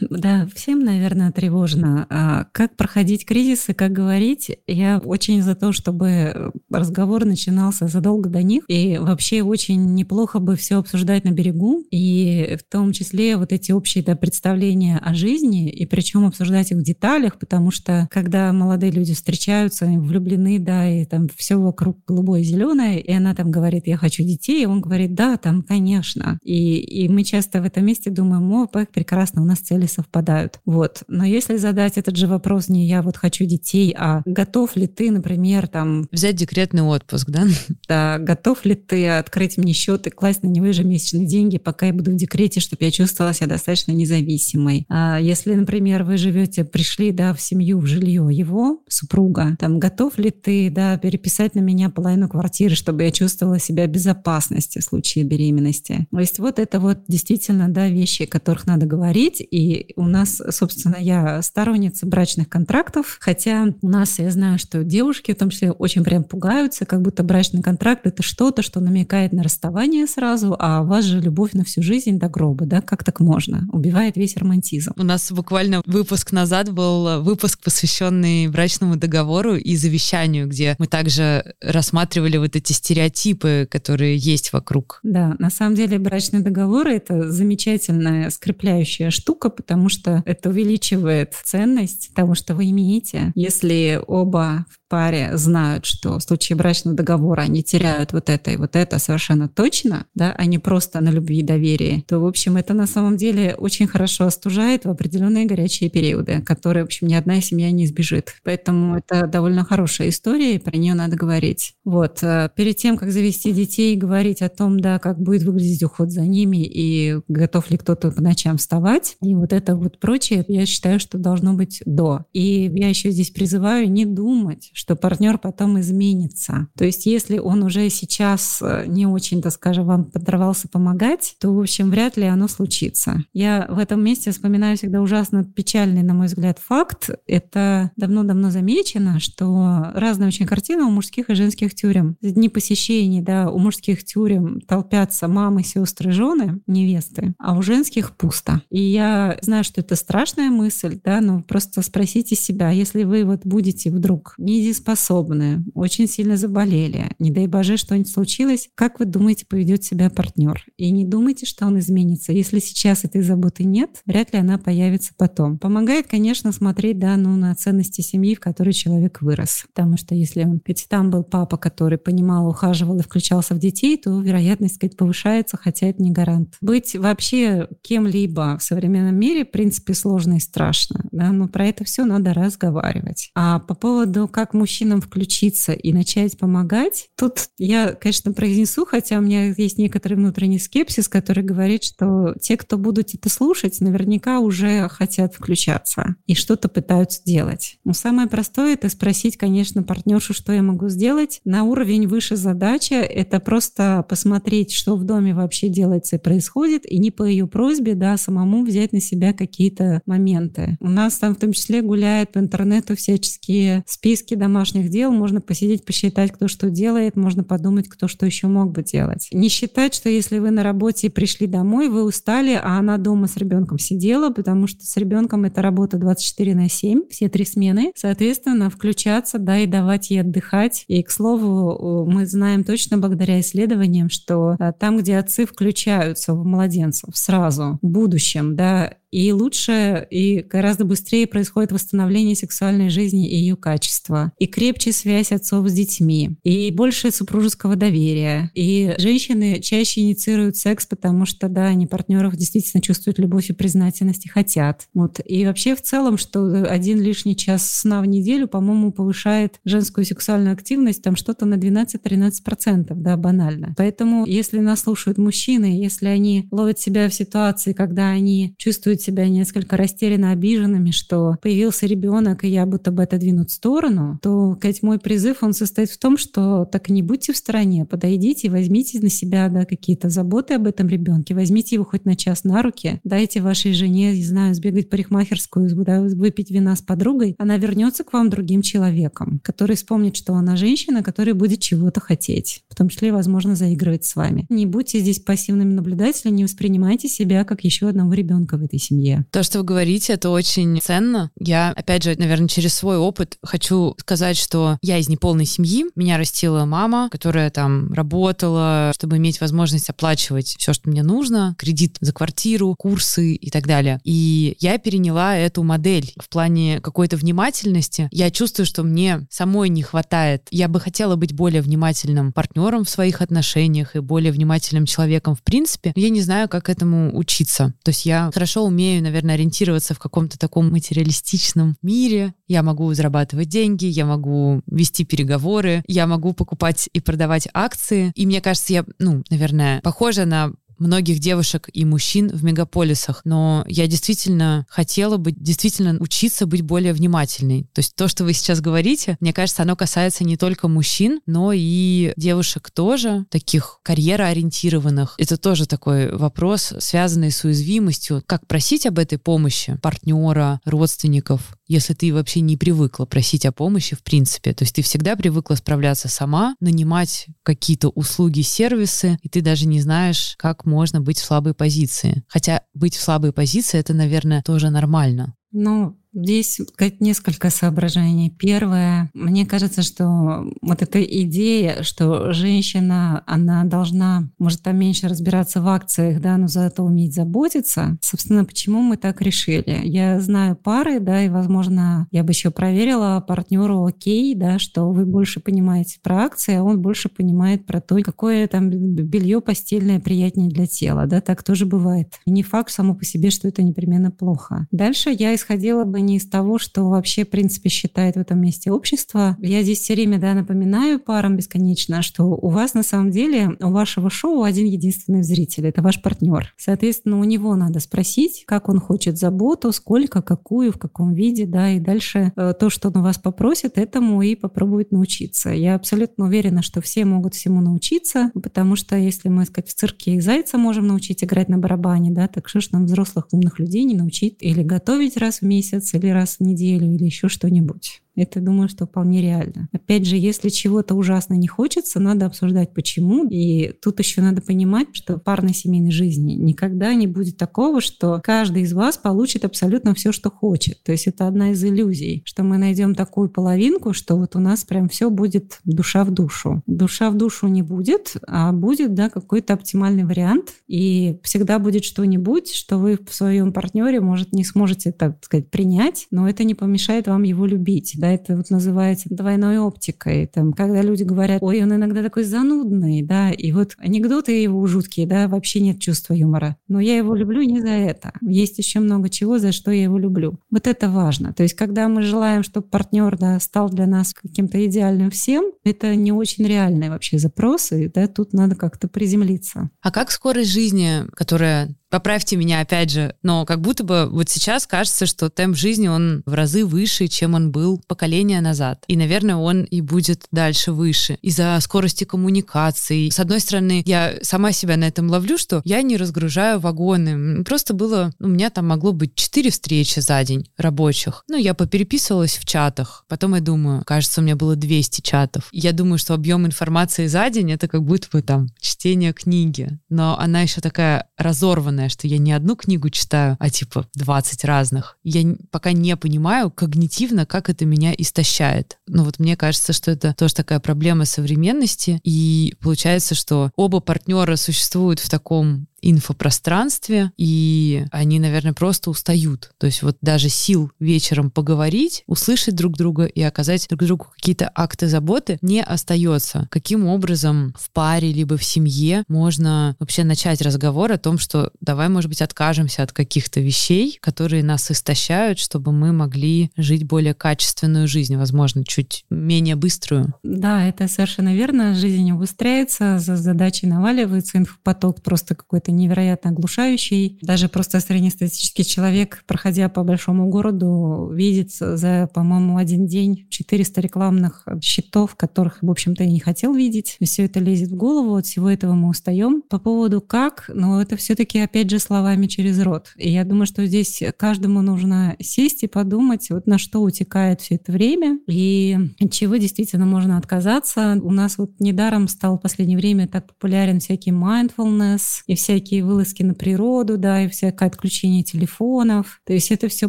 Да, всем, наверное, тревожно. А как проходить кризисы, как говорить, я очень за то, чтобы разговор начинался задолго до них, и вообще очень неплохо бы все обсуждать на берегу, и в том числе вот эти общие да, представления о жизни, и причем обсуждать их в деталях, потому что когда молодые люди встречаются, они влюблены, да, и там все вокруг голубое зеленое, и она там говорит, я хочу детей, и он говорит, да, там, конечно. И, и мы часто в этом месте думаем, о, прекрасно, у нас цели совпадают. Вот. Но если задать этот же вопрос не я вот хочу детей, детей, а готов ли ты, например, там... Взять декретный отпуск, да? Да, готов ли ты открыть мне счет и класть на него ежемесячные деньги, пока я буду в декрете, чтобы я чувствовала себя достаточно независимой. А если, например, вы живете, пришли, да, в семью, в жилье его, супруга, там, готов ли ты, да, переписать на меня половину квартиры, чтобы я чувствовала себя в безопасности в случае беременности? То есть вот это вот действительно, да, вещи, о которых надо говорить, и у нас, собственно, я сторонница брачных контрактов, хотя у нас, я знаю, что девушки в том числе очень прям пугаются, как будто брачный контракт — это что-то, что намекает на расставание сразу, а у вас же любовь на всю жизнь до гроба, да? Как так можно? Убивает весь романтизм. У нас буквально выпуск назад был выпуск, посвященный брачному договору и завещанию, где мы также рассматривали вот эти стереотипы, которые есть вокруг. Да, на самом деле брачный договор — это замечательная скрепляющая штука, потому что это увеличивает ценность того, что вы имеете если оба паре знают, что в случае брачного договора они теряют вот это и вот это совершенно точно, да, а не просто на любви и доверии, то, в общем, это на самом деле очень хорошо остужает в определенные горячие периоды, которые, в общем, ни одна семья не избежит. Поэтому это довольно хорошая история, и про нее надо говорить. Вот. Э, перед тем, как завести детей, говорить о том, да, как будет выглядеть уход за ними и готов ли кто-то по ночам вставать, и вот это вот прочее, я считаю, что должно быть до. И я еще здесь призываю не думать, что партнер потом изменится. То есть если он уже сейчас э, не очень, так скажем, вам подорвался помогать, то, в общем, вряд ли оно случится. Я в этом месте вспоминаю всегда ужасно печальный, на мой взгляд, факт. Это давно-давно замечено, что разная очень картина у мужских и женских тюрем. Дни посещений, да, у мужских тюрем толпятся мамы, сестры, жены, невесты, а у женских пусто. И я знаю, что это страшная мысль, да, но просто спросите себя, если вы вот будете вдруг недееспособны, очень сильно заболели, не дай боже, что-нибудь случилось, как вы думаете, поведет себя партнер? И не думайте, что он изменится. Если сейчас этой заботы нет, вряд ли она появится потом. Помогает, конечно, смотреть, да, ну, на ценности семьи, в которой человек вырос. Потому что если он, хоть там был папа, который понимал, ухаживал и включался в детей, то вероятность, сказать, повышается, хотя это не гарант. Быть вообще кем-либо в современном мире, в принципе, сложно и страшно, да, но про это все надо разговаривать. А по поводу, как мужчинам включиться и начать помогать, тут я, конечно, произнесу, хотя у меня есть некоторый внутренний скепсис, который говорит, что те, кто будут это слушать, наверняка уже хотят включаться и что-то пытаются делать. Но самое простое — это спросить, конечно, партнершу, что я могу сделать. На уровень выше задача — это просто посмотреть, что в доме вообще делается и происходит, и не по ее просьбе, да, самому взять на себя какие-то моменты. У нас там в том числе гуляют по интернету всяческие списки домашних дел, можно посидеть, посчитать, кто что делает, можно подумать, кто что еще мог бы делать. Не считать, что если вы на работе пришли домой, вы устали, а она дома с ребенком сидела, потому что с ребенком это работа 24 на 7, все три смены. Соответственно, включаться, да, и давать ей отдыхать. И, к слову, мы знаем точно благодаря исследованиям, что а, там, где отцы включаются в младенцев сразу, в будущем, да, и лучше и гораздо быстрее происходит восстановление сексуальной жизни и ее качества, и крепче связь отцов с детьми, и больше супружеского доверия. И женщины чаще инициируют секс, потому что, да, они партнеров действительно чувствуют любовь и признательность и хотят. Вот. И вообще в целом, что один лишний час сна в неделю, по-моему, повышает женскую сексуальную активность там что-то на 12-13%, да, банально. Поэтому, если нас слушают мужчины, если они ловят себя в ситуации, когда они чувствуют чувствуют себя несколько растерянно обиженными, что появился ребенок, и я будто бы отодвинут в сторону, то, Кать, мой призыв, он состоит в том, что так не будьте в стороне, подойдите, возьмите на себя да, какие-то заботы об этом ребенке, возьмите его хоть на час на руки, дайте вашей жене, не знаю, сбегать в парикмахерскую, выпить вина с подругой, она вернется к вам другим человеком, который вспомнит, что она женщина, которая будет чего-то хотеть, в том числе, возможно, заигрывать с вами. Не будьте здесь пассивными наблюдателями, не воспринимайте себя как еще одного ребенка в этой семье. То, что вы говорите, это очень ценно. Я, опять же, наверное, через свой опыт хочу сказать, что я из неполной семьи. Меня растила мама, которая там работала, чтобы иметь возможность оплачивать все, что мне нужно, кредит за квартиру, курсы и так далее. И я переняла эту модель в плане какой-то внимательности. Я чувствую, что мне самой не хватает. Я бы хотела быть более внимательным партнером в своих отношениях и более внимательным человеком в принципе. Я не знаю, как этому учиться. То есть я хорошо умею, наверное, ориентироваться в каком-то таком материалистичном мире. Я могу зарабатывать деньги, я могу вести переговоры, я могу покупать и продавать акции. И мне кажется, я, ну, наверное, похожа на многих девушек и мужчин в мегаполисах, но я действительно хотела бы действительно учиться быть более внимательной. То есть то, что вы сейчас говорите, мне кажется, оно касается не только мужчин, но и девушек тоже, таких карьероориентированных. Это тоже такой вопрос, связанный с уязвимостью. Как просить об этой помощи партнера, родственников, если ты вообще не привыкла просить о помощи в принципе. То есть ты всегда привыкла справляться сама, нанимать какие-то услуги, сервисы, и ты даже не знаешь, как можно быть в слабой позиции. Хотя быть в слабой позиции — это, наверное, тоже нормально. Ну, Здесь несколько соображений. Первое, мне кажется, что вот эта идея, что женщина, она должна, может, там меньше разбираться в акциях, да, но зато уметь заботиться. Собственно, почему мы так решили? Я знаю пары, да, и, возможно, я бы еще проверила партнеру окей, да, что вы больше понимаете про акции, а он больше понимает про то, какое там белье постельное приятнее для тела, да, так тоже бывает. И не факт само по себе, что это непременно плохо. Дальше я исходила бы не из того, что вообще, в принципе, считает в этом месте общество. Я здесь все время, да, напоминаю парам бесконечно, что у вас на самом деле, у вашего шоу один единственный зритель, это ваш партнер. Соответственно, у него надо спросить, как он хочет заботу, сколько, какую, в каком виде, да, и дальше э, то, что он у вас попросит, этому и попробует научиться. Я абсолютно уверена, что все могут всему научиться, потому что если мы, сказать, в цирке и зайца можем научить играть на барабане, да, так что ж нам взрослых умных людей не научить или готовить раз в месяц, или раз в неделю, или еще что-нибудь. Это, думаю, что вполне реально. Опять же, если чего-то ужасно не хочется, надо обсуждать, почему. И тут еще надо понимать, что в парной семейной жизни никогда не будет такого, что каждый из вас получит абсолютно все, что хочет. То есть это одна из иллюзий, что мы найдем такую половинку, что вот у нас прям все будет душа в душу. Душа в душу не будет, а будет, да, какой-то оптимальный вариант. И всегда будет что-нибудь, что вы в своем партнере, может, не сможете, так сказать, принять, но это не помешает вам его любить. Да, это вот называется двойной оптикой. Там, когда люди говорят, ой, он иногда такой занудный, да, и вот анекдоты его жуткие, да, вообще нет чувства юмора. Но я его люблю не за это. Есть еще много чего, за что я его люблю. Вот это важно. То есть, когда мы желаем, чтобы партнер да, стал для нас каким-то идеальным всем, это не очень реальные вообще запросы, да, тут надо как-то приземлиться. А как скорость жизни, которая Поправьте меня опять же, но как будто бы вот сейчас кажется, что темп жизни, он в разы выше, чем он был поколение назад. И, наверное, он и будет дальше выше. Из-за скорости коммуникаций. С одной стороны, я сама себя на этом ловлю, что я не разгружаю вагоны. Просто было, у меня там могло быть четыре встречи за день рабочих. Ну, я попереписывалась в чатах. Потом я думаю, кажется, у меня было 200 чатов. Я думаю, что объем информации за день это как будто бы там чтение книги. Но она еще такая разорванная странное, что я не одну книгу читаю, а типа 20 разных. Я пока не понимаю когнитивно, как это меня истощает. Ну вот мне кажется, что это тоже такая проблема современности. И получается, что оба партнера существуют в таком инфопространстве, и они, наверное, просто устают. То есть вот даже сил вечером поговорить, услышать друг друга и оказать друг другу какие-то акты заботы не остается. Каким образом в паре либо в семье можно вообще начать разговор о том, что давай, может быть, откажемся от каких-то вещей, которые нас истощают, чтобы мы могли жить более качественную жизнь, возможно, чуть менее быструю. Да, это совершенно верно. Жизнь не убыстряется, за задачей наваливается инфопоток просто какой-то какой-то невероятно оглушающий. Даже просто среднестатистический человек, проходя по большому городу, видит за, по-моему, один день 400 рекламных щитов, которых, в общем-то, я не хотел видеть. Все это лезет в голову, от всего этого мы устаем. По поводу как, но это все-таки, опять же, словами через рот. И я думаю, что здесь каждому нужно сесть и подумать, вот на что утекает все это время и чего действительно можно отказаться. У нас вот недаром стал в последнее время так популярен всякий mindfulness и вся всякие вылазки на природу, да, и всякое отключение телефонов. То есть это все,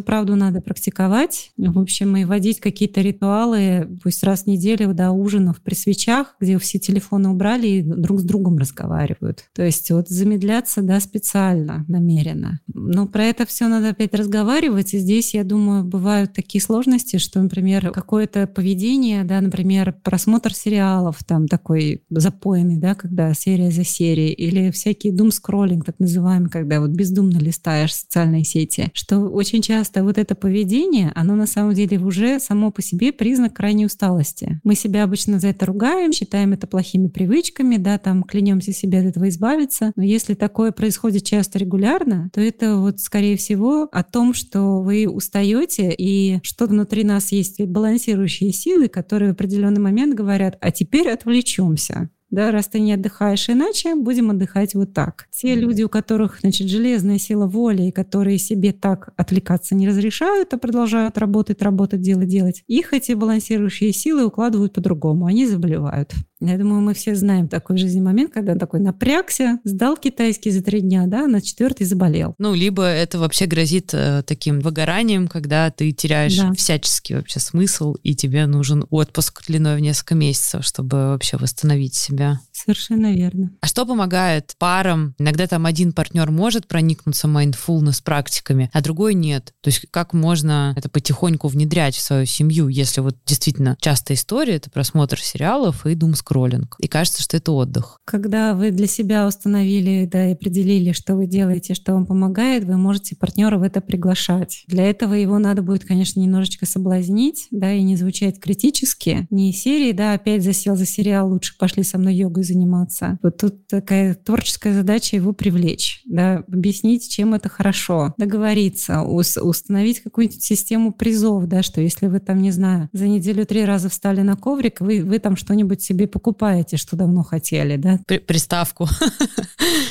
правду, надо практиковать. В общем, и вводить какие-то ритуалы, пусть раз в неделю, до ужинов при свечах, где все телефоны убрали и друг с другом разговаривают. То есть вот замедляться, да, специально, намеренно. Но про это все надо опять разговаривать, и здесь, я думаю, бывают такие сложности, что, например, какое-то поведение, да, например, просмотр сериалов, там такой запойный, да, когда серия за серией, или всякие думскроллинг скроллинг, так называемый, когда вот бездумно листаешь социальные сети, что очень часто вот это поведение, оно на самом деле уже само по себе признак крайней усталости. Мы себя обычно за это ругаем, считаем это плохими привычками, да, там клянемся себе от этого избавиться. Но если такое происходит часто регулярно, то это вот скорее всего о том, что вы устаете и что внутри нас есть балансирующие силы, которые в определенный момент говорят, а теперь отвлечемся да, раз ты не отдыхаешь иначе, будем отдыхать вот так. Те люди, у которых, значит, железная сила воли, и которые себе так отвлекаться не разрешают, а продолжают работать, работать, делать, делать, их эти балансирующие силы укладывают по-другому, они заболевают. Я думаю, мы все знаем такой жизненный момент, когда он такой напрягся, сдал китайский за три дня, да, на четвертый заболел. Ну, либо это вообще грозит э, таким выгоранием, когда ты теряешь да. всяческий вообще смысл, и тебе нужен отпуск длиной в несколько месяцев, чтобы вообще восстановить себя. Совершенно верно. А что помогает парам? Иногда там один партнер может проникнуться mindfulness практиками, а другой нет. То есть как можно это потихоньку внедрять в свою семью, если вот действительно частая история — это просмотр сериалов и дум-скроллинг. И кажется, что это отдых. Когда вы для себя установили, да, и определили, что вы делаете, что вам помогает, вы можете партнера в это приглашать. Для этого его надо будет, конечно, немножечко соблазнить, да, и не звучать критически. Не серии, да, опять засел за сериал, лучше пошли со мной йогой заниматься. Вот тут такая творческая задача его привлечь, да, объяснить, чем это хорошо, договориться, установить какую-нибудь систему призов, да, что если вы там, не знаю, за неделю три раза встали на коврик, вы, вы там что-нибудь себе покупаете, что давно хотели, да. При, приставку.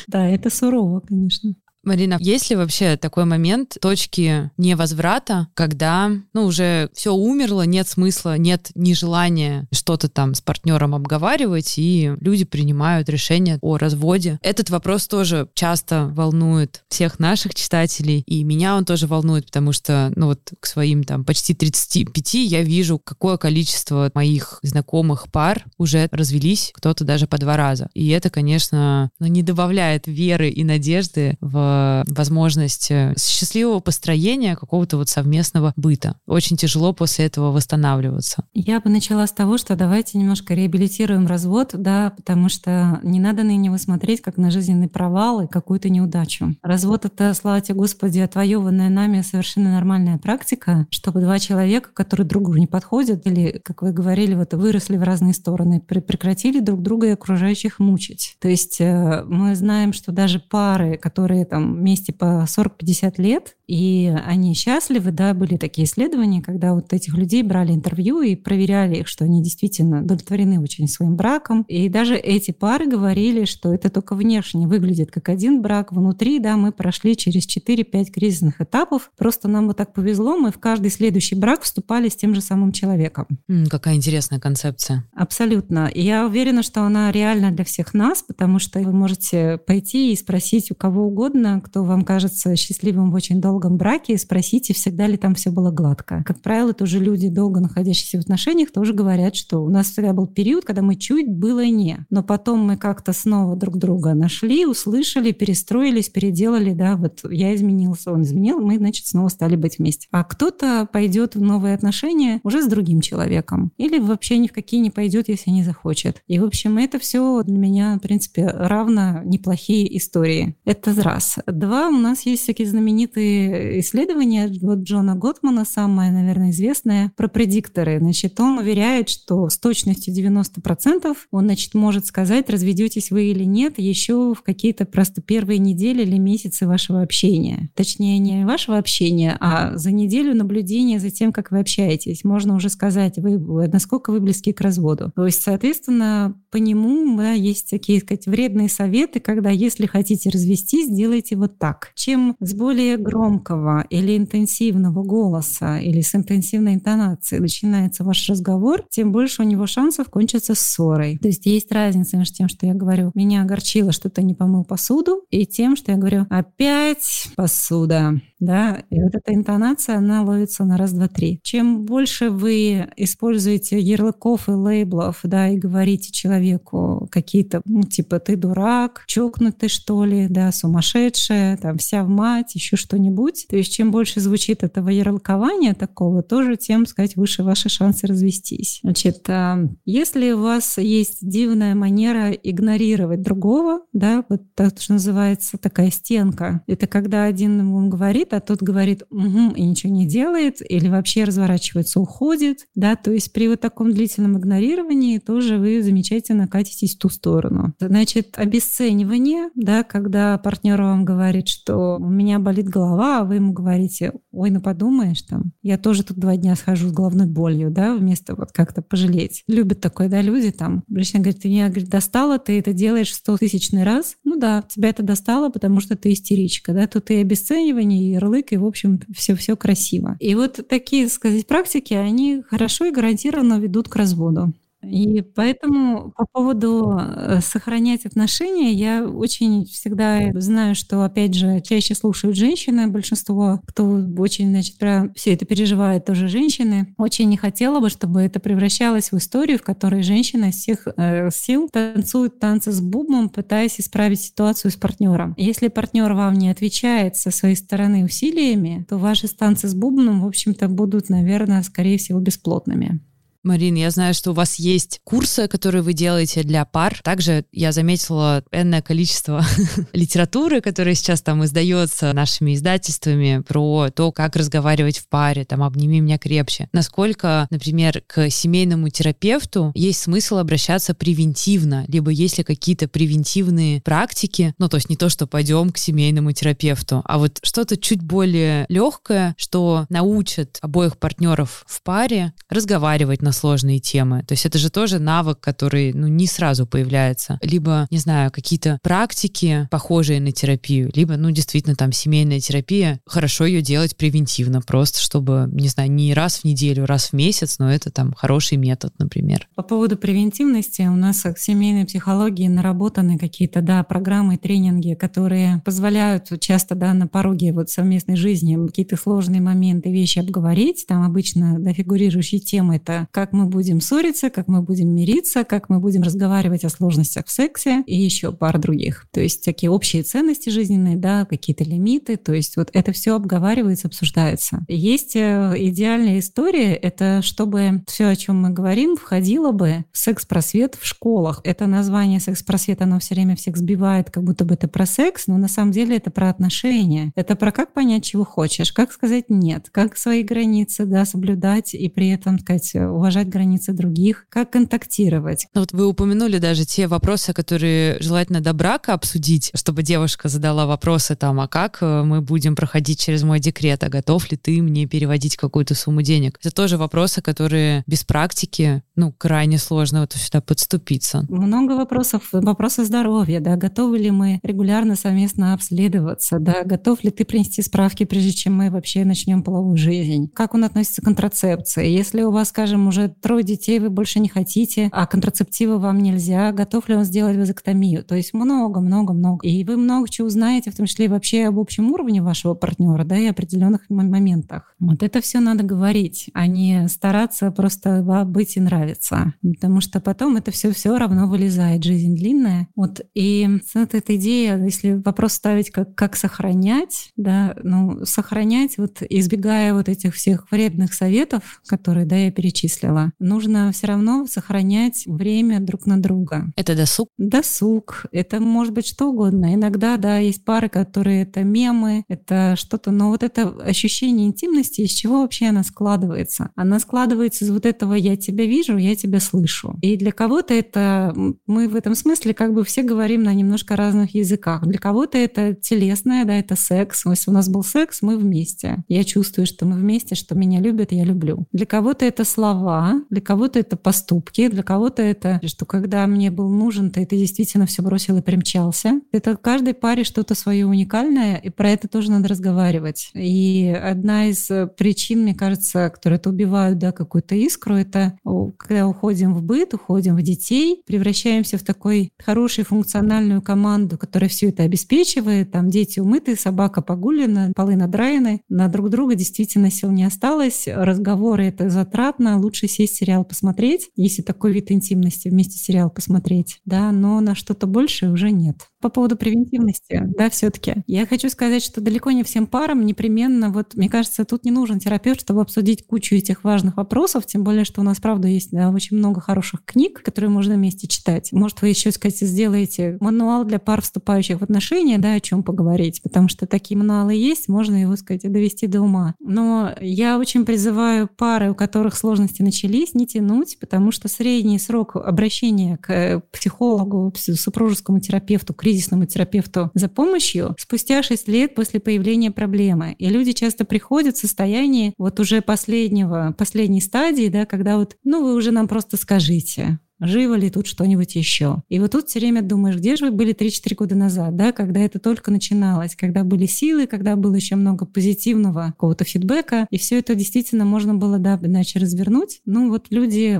Да, это сурово, конечно. Марина, есть ли вообще такой момент точки невозврата, когда, ну, уже все умерло, нет смысла, нет ни желания что-то там с партнером обговаривать, и люди принимают решение о разводе? Этот вопрос тоже часто волнует всех наших читателей, и меня он тоже волнует, потому что, ну, вот к своим там почти 35 я вижу, какое количество моих знакомых пар уже развелись, кто-то даже по два раза. И это, конечно, ну, не добавляет веры и надежды в возможность э, счастливого построения какого-то вот совместного быта. Очень тяжело после этого восстанавливаться. Я бы начала с того, что давайте немножко реабилитируем развод, да, потому что не надо на него смотреть как на жизненный провал и какую-то неудачу. Развод — это, слава тебе Господи, отвоеванная нами совершенно нормальная практика, чтобы два человека, которые друг другу не подходят, или, как вы говорили, вот выросли в разные стороны, прекратили друг друга и окружающих мучить. То есть э, мы знаем, что даже пары, которые там там вместе по 40-50 лет, и они счастливы, да, были такие исследования, когда вот этих людей брали интервью и проверяли их, что они действительно удовлетворены очень своим браком. И даже эти пары говорили, что это только внешне выглядит как один брак, внутри, да, мы прошли через 4-5 кризисных этапов, просто нам вот так повезло, мы в каждый следующий брак вступали с тем же самым человеком. Какая интересная концепция. Абсолютно. И я уверена, что она реальна для всех нас, потому что вы можете пойти и спросить у кого угодно, кто вам кажется счастливым в очень долгом браке, спросите, всегда ли там все было гладко. Как правило, тоже люди, долго находящиеся в отношениях, тоже говорят, что у нас всегда был период, когда мы чуть было не. Но потом мы как-то снова друг друга нашли, услышали, перестроились, переделали, да, вот я изменился, он изменил, мы, значит, снова стали быть вместе. А кто-то пойдет в новые отношения уже с другим человеком. Или вообще ни в какие не пойдет, если не захочет. И, в общем, это все для меня, в принципе, равно неплохие истории. Это раз. Два, у нас есть всякие знаменитые исследование вот Джона Готмана, самое, наверное, известное, про предикторы. Значит, он уверяет, что с точностью 90% он, значит, может сказать, разведетесь вы или нет, еще в какие-то просто первые недели или месяцы вашего общения. Точнее, не вашего общения, а за неделю наблюдения за тем, как вы общаетесь. Можно уже сказать, вы, насколько вы близки к разводу. То есть, соответственно, по нему да, есть такие, сказать, вредные советы, когда если хотите развестись, сделайте вот так. Чем с более громкого или интенсивного голоса или с интенсивной интонацией начинается ваш разговор, тем больше у него шансов кончиться ссорой. То есть есть разница между тем, что я говорю, меня огорчило, что ты не помыл посуду, и тем, что я говорю, опять посуда. Да? И вот эта интонация, она ловится на раз, два, три. Чем больше вы используете ярлыков и лейблов, да, и говорите человеку какие-то, ну, типа, ты дурак, чокнутый, что ли, да, сумасшедшая, там, вся в мать, еще что-нибудь. То есть чем больше звучит этого ярлыкования такого, тоже тем, сказать, выше ваши шансы развестись. Значит, а, если у вас есть дивная манера игнорировать другого, да, вот так что называется такая стенка, это когда один вам говорит, а тот говорит угу, и ничего не делает, или вообще разворачивается, уходит, да, то есть при вот таком длительном игнорировании тоже вы замечательно катитесь в ту сторону. Значит, обесценивание, да, когда партнер вам говорит, что у меня болит голова, а вы ему говорите, ой, ну подумаешь там, я тоже тут два дня схожу с головной болью, да, вместо вот как-то пожалеть. Любят такое, да, люди там. Женщина говорит, ты меня говорит, достала, ты это делаешь сто тысячный раз. Ну да, тебя это достало, потому что ты истеричка, да, тут и обесценивание, и ярлык, и, в общем, все-все красиво. И вот такие, сказать, практики, они хорошо и гарантированно ведут к разводу. И поэтому по поводу э, сохранять отношения, я очень всегда знаю, что, опять же, чаще слушают женщины, большинство, кто очень, значит, про все это переживает, тоже женщины. Очень не хотела бы, чтобы это превращалось в историю, в которой женщина из всех э, сил танцует танцы с бубном, пытаясь исправить ситуацию с партнером. Если партнер вам не отвечает со своей стороны усилиями, то ваши танцы с бубном, в общем-то, будут, наверное, скорее всего, бесплотными. Марин, я знаю, что у вас есть курсы, которые вы делаете для пар. Также я заметила энное количество литературы, которая сейчас там издается нашими издательствами про то, как разговаривать в паре, там «Обними меня крепче». Насколько, например, к семейному терапевту есть смысл обращаться превентивно, либо есть ли какие-то превентивные практики, ну, то есть не то, что пойдем к семейному терапевту, а вот что-то чуть более легкое, что научит обоих партнеров в паре разговаривать на сложные темы. То есть это же тоже навык, который ну, не сразу появляется. Либо, не знаю, какие-то практики, похожие на терапию, либо, ну, действительно, там, семейная терапия. Хорошо ее делать превентивно, просто чтобы, не знаю, не раз в неделю, раз в месяц, но это там хороший метод, например. По поводу превентивности у нас в семейной психологии наработаны какие-то, да, программы, тренинги, которые позволяют часто, да, на пороге вот совместной жизни какие-то сложные моменты, вещи обговорить. Там обычно, да, фигурирующие темы — это как мы будем ссориться, как мы будем мириться, как мы будем разговаривать о сложностях в сексе и еще пара других. То есть такие общие ценности жизненные, да, какие-то лимиты, то есть вот это все обговаривается, обсуждается. Есть э, идеальная история, это чтобы все, о чем мы говорим, входило бы в секс-просвет в школах. Это название секс-просвет, оно все время всех сбивает, как будто бы это про секс, но на самом деле это про отношения. Это про как понять, чего хочешь, как сказать нет, как свои границы, да, соблюдать и при этом, сказать, уважать уважать границы других, как контактировать. Ну вот вы упомянули даже те вопросы, которые желательно до брака обсудить, чтобы девушка задала вопросы там, а как э, мы будем проходить через мой декрет, а готов ли ты мне переводить какую-то сумму денег? Это тоже вопросы, которые без практики, ну, крайне сложно вот сюда подступиться. Много вопросов, вопросы здоровья, да, готовы ли мы регулярно совместно обследоваться, да, готов ли ты принести справки, прежде чем мы вообще начнем половую жизнь, как он относится к контрацепции, если у вас, скажем, уже уже трое детей вы больше не хотите, а контрацептивы вам нельзя, готов ли он сделать вазоктомию? То есть много-много-много. И вы много чего узнаете, в том числе и вообще об общем уровне вашего партнера, да, и определенных моментах. Вот это все надо говорить, а не стараться просто быть и нравиться. Потому что потом это все все равно вылезает. Жизнь длинная. Вот и вот эта идея, если вопрос ставить, как, как сохранять, да, ну, сохранять, вот избегая вот этих всех вредных советов, которые, да, я перечислила, правило. Нужно все равно сохранять время друг на друга. Это досуг? Досуг. Это может быть что угодно. Иногда, да, есть пары, которые это мемы, это что-то, но вот это ощущение интимности, из чего вообще она складывается? Она складывается из вот этого «я тебя вижу, я тебя слышу». И для кого-то это, мы в этом смысле как бы все говорим на немножко разных языках. Для кого-то это телесное, да, это секс. Если у нас был секс, мы вместе. Я чувствую, что мы вместе, что меня любят, я люблю. Для кого-то это слова, для кого-то это поступки, для кого-то это, что когда мне был нужен, ты, ты действительно все бросил и примчался. Это каждой паре что-то свое уникальное, и про это тоже надо разговаривать. И одна из э, причин, мне кажется, которые это убивают да, какую-то искру, это когда уходим в быт, уходим в детей, превращаемся в такой хорошую функциональную команду, которая все это обеспечивает. Там дети умыты, собака погулена, полы надраены, на друг друга действительно сил не осталось, разговоры это затратно, лучше сесть сериал посмотреть, если такой вид интимности вместе сериал посмотреть, да, но на что-то большее уже нет. По поводу превентивности, да, все-таки. Я хочу сказать, что далеко не всем парам непременно, вот, мне кажется, тут не нужен терапевт, чтобы обсудить кучу этих важных вопросов, тем более, что у нас, правда, есть да, очень много хороших книг, которые можно вместе читать. Может, вы еще, сказать, сделаете мануал для пар, вступающих в отношения, да, о чем поговорить, потому что такие мануалы есть, можно его, сказать, довести до ума. Но я очень призываю пары, у которых сложности начались, не тянуть, потому что средний срок обращения к психологу, супружескому терапевту, кризисному терапевту за помощью спустя 6 лет после появления проблемы. И люди часто приходят в состоянии вот уже последнего, последней стадии, да, когда вот, ну, вы уже нам просто скажите, живо ли тут что-нибудь еще. И вот тут все время думаешь, где же вы были 3-4 года назад, да, когда это только начиналось, когда были силы, когда было еще много позитивного какого-то фидбэка, и все это действительно можно было, да, иначе развернуть. Ну вот люди,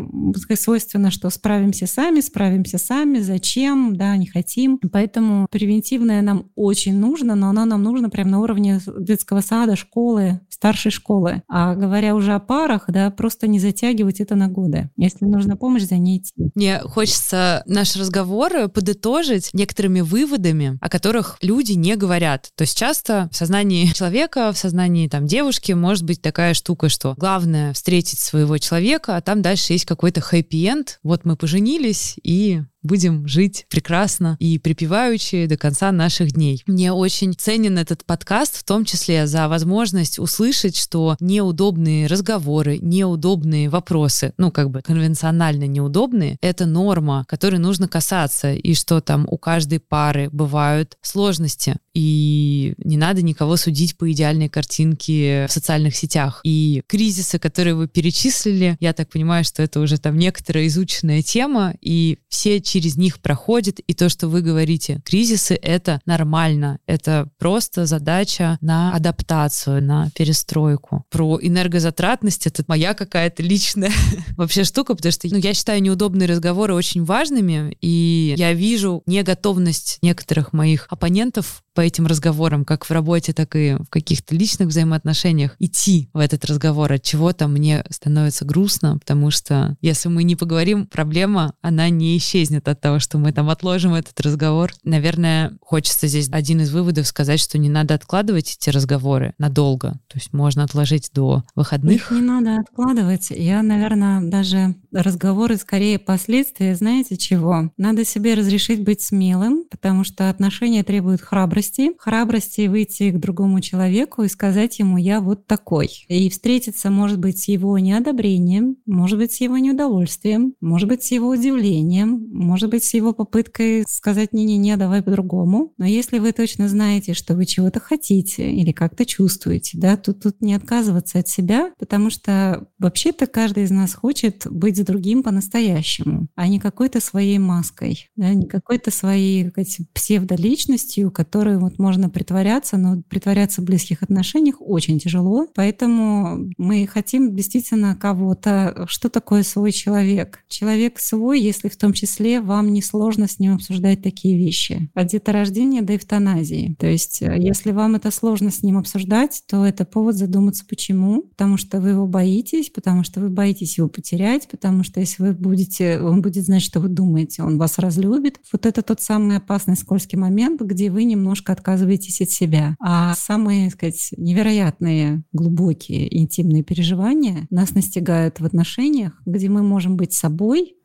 свойственно, что справимся сами, справимся сами, зачем, да, не хотим. Поэтому превентивное нам очень нужно, но оно нам нужно прямо на уровне детского сада, школы, старшей школы. А говоря уже о парах, да, просто не затягивать это на годы. Если нужна помощь, за ней идти. Мне хочется наш разговор подытожить некоторыми выводами, о которых люди не говорят. То есть часто в сознании человека, в сознании там девушки может быть такая штука, что главное встретить своего человека, а там дальше есть какой-то хэппи-энд. Вот мы поженились, и будем жить прекрасно и припеваючи до конца наших дней. Мне очень ценен этот подкаст, в том числе за возможность услышать, что неудобные разговоры, неудобные вопросы, ну, как бы конвенционально неудобные, это норма, которой нужно касаться, и что там у каждой пары бывают сложности, и не надо никого судить по идеальной картинке в социальных сетях. И кризисы, которые вы перечислили, я так понимаю, что это уже там некоторая изученная тема, и все через них проходит, и то, что вы говорите, кризисы — это нормально, это просто задача на адаптацию, на перестройку. Про энергозатратность — это моя какая-то личная вообще штука, потому что ну, я считаю неудобные разговоры очень важными, и я вижу неготовность некоторых моих оппонентов по этим разговорам, как в работе, так и в каких-то личных взаимоотношениях, идти в этот разговор, от чего-то мне становится грустно, потому что если мы не поговорим, проблема, она не исчезнет от того, что мы там отложим этот разговор. Наверное, хочется здесь один из выводов сказать, что не надо откладывать эти разговоры надолго. То есть можно отложить до выходных. Их не надо откладывать. Я, наверное, даже разговоры скорее последствия, знаете чего? Надо себе разрешить быть смелым, потому что отношения требуют храбрости, храбрости, выйти к другому человеку и сказать ему «я вот такой». И встретиться, может быть, с его неодобрением, может быть, с его неудовольствием, может быть, с его удивлением, может быть, с его попыткой сказать «не-не-не, давай по-другому». Но если вы точно знаете, что вы чего-то хотите или как-то чувствуете, да, тут, тут не отказываться от себя, потому что вообще-то каждый из нас хочет быть с другим по-настоящему, а не какой-то своей маской, да, не какой-то своей псевдоличностью, которую вот можно притворяться, но притворяться в близких отношениях очень тяжело. Поэтому мы хотим действительно кого-то. Что такое свой человек? Человек свой, если в том числе вам не сложно с ним обсуждать такие вещи. От деторождения до эвтаназии. То есть э, если вам это сложно с ним обсуждать, то это повод задуматься, почему. Потому что вы его боитесь, потому что вы боитесь его потерять, потому что если вы будете, он будет знать, что вы думаете, он вас разлюбит. Вот это тот самый опасный скользкий момент, где вы немножко отказываетесь от себя. А самые, так сказать, невероятные, глубокие, интимные переживания нас настигают в отношениях, где мы можем быть собой,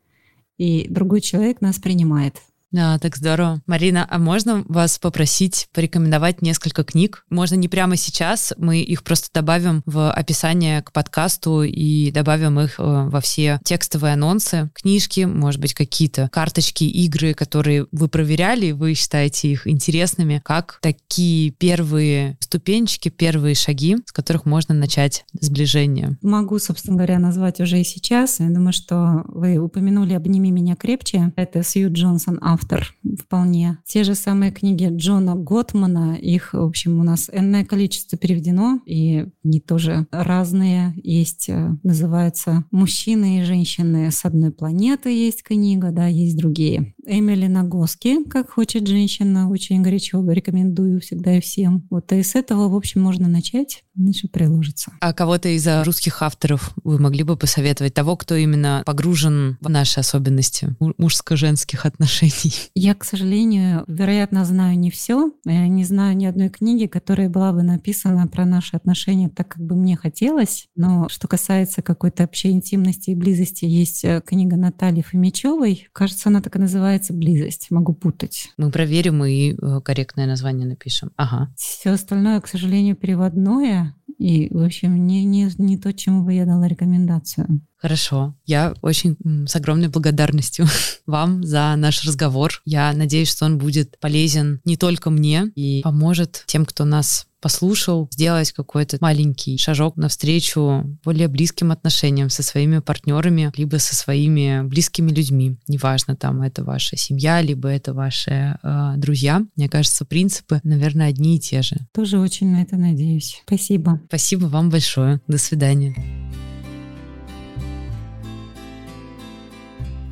и другой человек нас принимает. Да, так здорово. Марина, а можно вас попросить порекомендовать несколько книг? Можно не прямо сейчас, мы их просто добавим в описание к подкасту и добавим их э, во все текстовые анонсы, книжки, может быть, какие-то карточки, игры, которые вы проверяли, вы считаете их интересными, как такие первые ступенчики, первые шаги, с которых можно начать сближение. Могу, собственно говоря, назвать уже и сейчас. Я думаю, что вы упомянули «Обними меня крепче». Это Сью Джонсон, автор автор вполне. Те же самые книги Джона Готмана, их, в общем, у нас энное количество переведено, и они тоже разные. Есть, э, называется «Мужчины и женщины с одной планеты» есть книга, да, есть другие. Эмили Нагоски «Как хочет женщина», очень горячо рекомендую всегда и всем. Вот и с этого, в общем, можно начать, дальше приложится. А кого-то из русских авторов вы могли бы посоветовать? Того, кто именно погружен в наши особенности мужско-женских отношений? Я, к сожалению, вероятно, знаю не все. Я не знаю ни одной книги, которая была бы написана про наши отношения так, как бы мне хотелось. Но что касается какой-то общей интимности и близости, есть э, книга Натальи Фомичевой. Кажется, она так и называется «Близость». Могу путать. Мы проверим и э, корректное название напишем. Ага. Все остальное, к сожалению, переводное. И, в общем, не, не, не то, чему бы я дала рекомендацию. Хорошо. Я очень с огромной благодарностью вам за наш разговор. Я надеюсь, что он будет полезен не только мне и поможет тем, кто нас послушал, сделать какой-то маленький шажок навстречу более близким отношениям со своими партнерами, либо со своими близкими людьми. Неважно, там это ваша семья, либо это ваши э, друзья. Мне кажется, принципы, наверное, одни и те же. Тоже очень на это надеюсь. Спасибо. Спасибо вам большое. До свидания.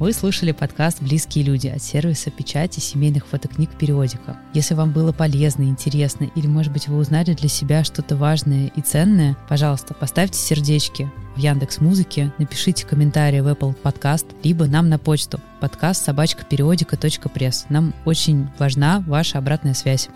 Вы слушали подкаст «Близкие люди» от сервиса печати семейных фотокниг «Периодика». Если вам было полезно, интересно или, может быть, вы узнали для себя что-то важное и ценное, пожалуйста, поставьте сердечки в Яндекс Музыке, напишите комментарий в Apple Podcast, либо нам на почту подкаст собачка. Нам очень важна ваша обратная связь.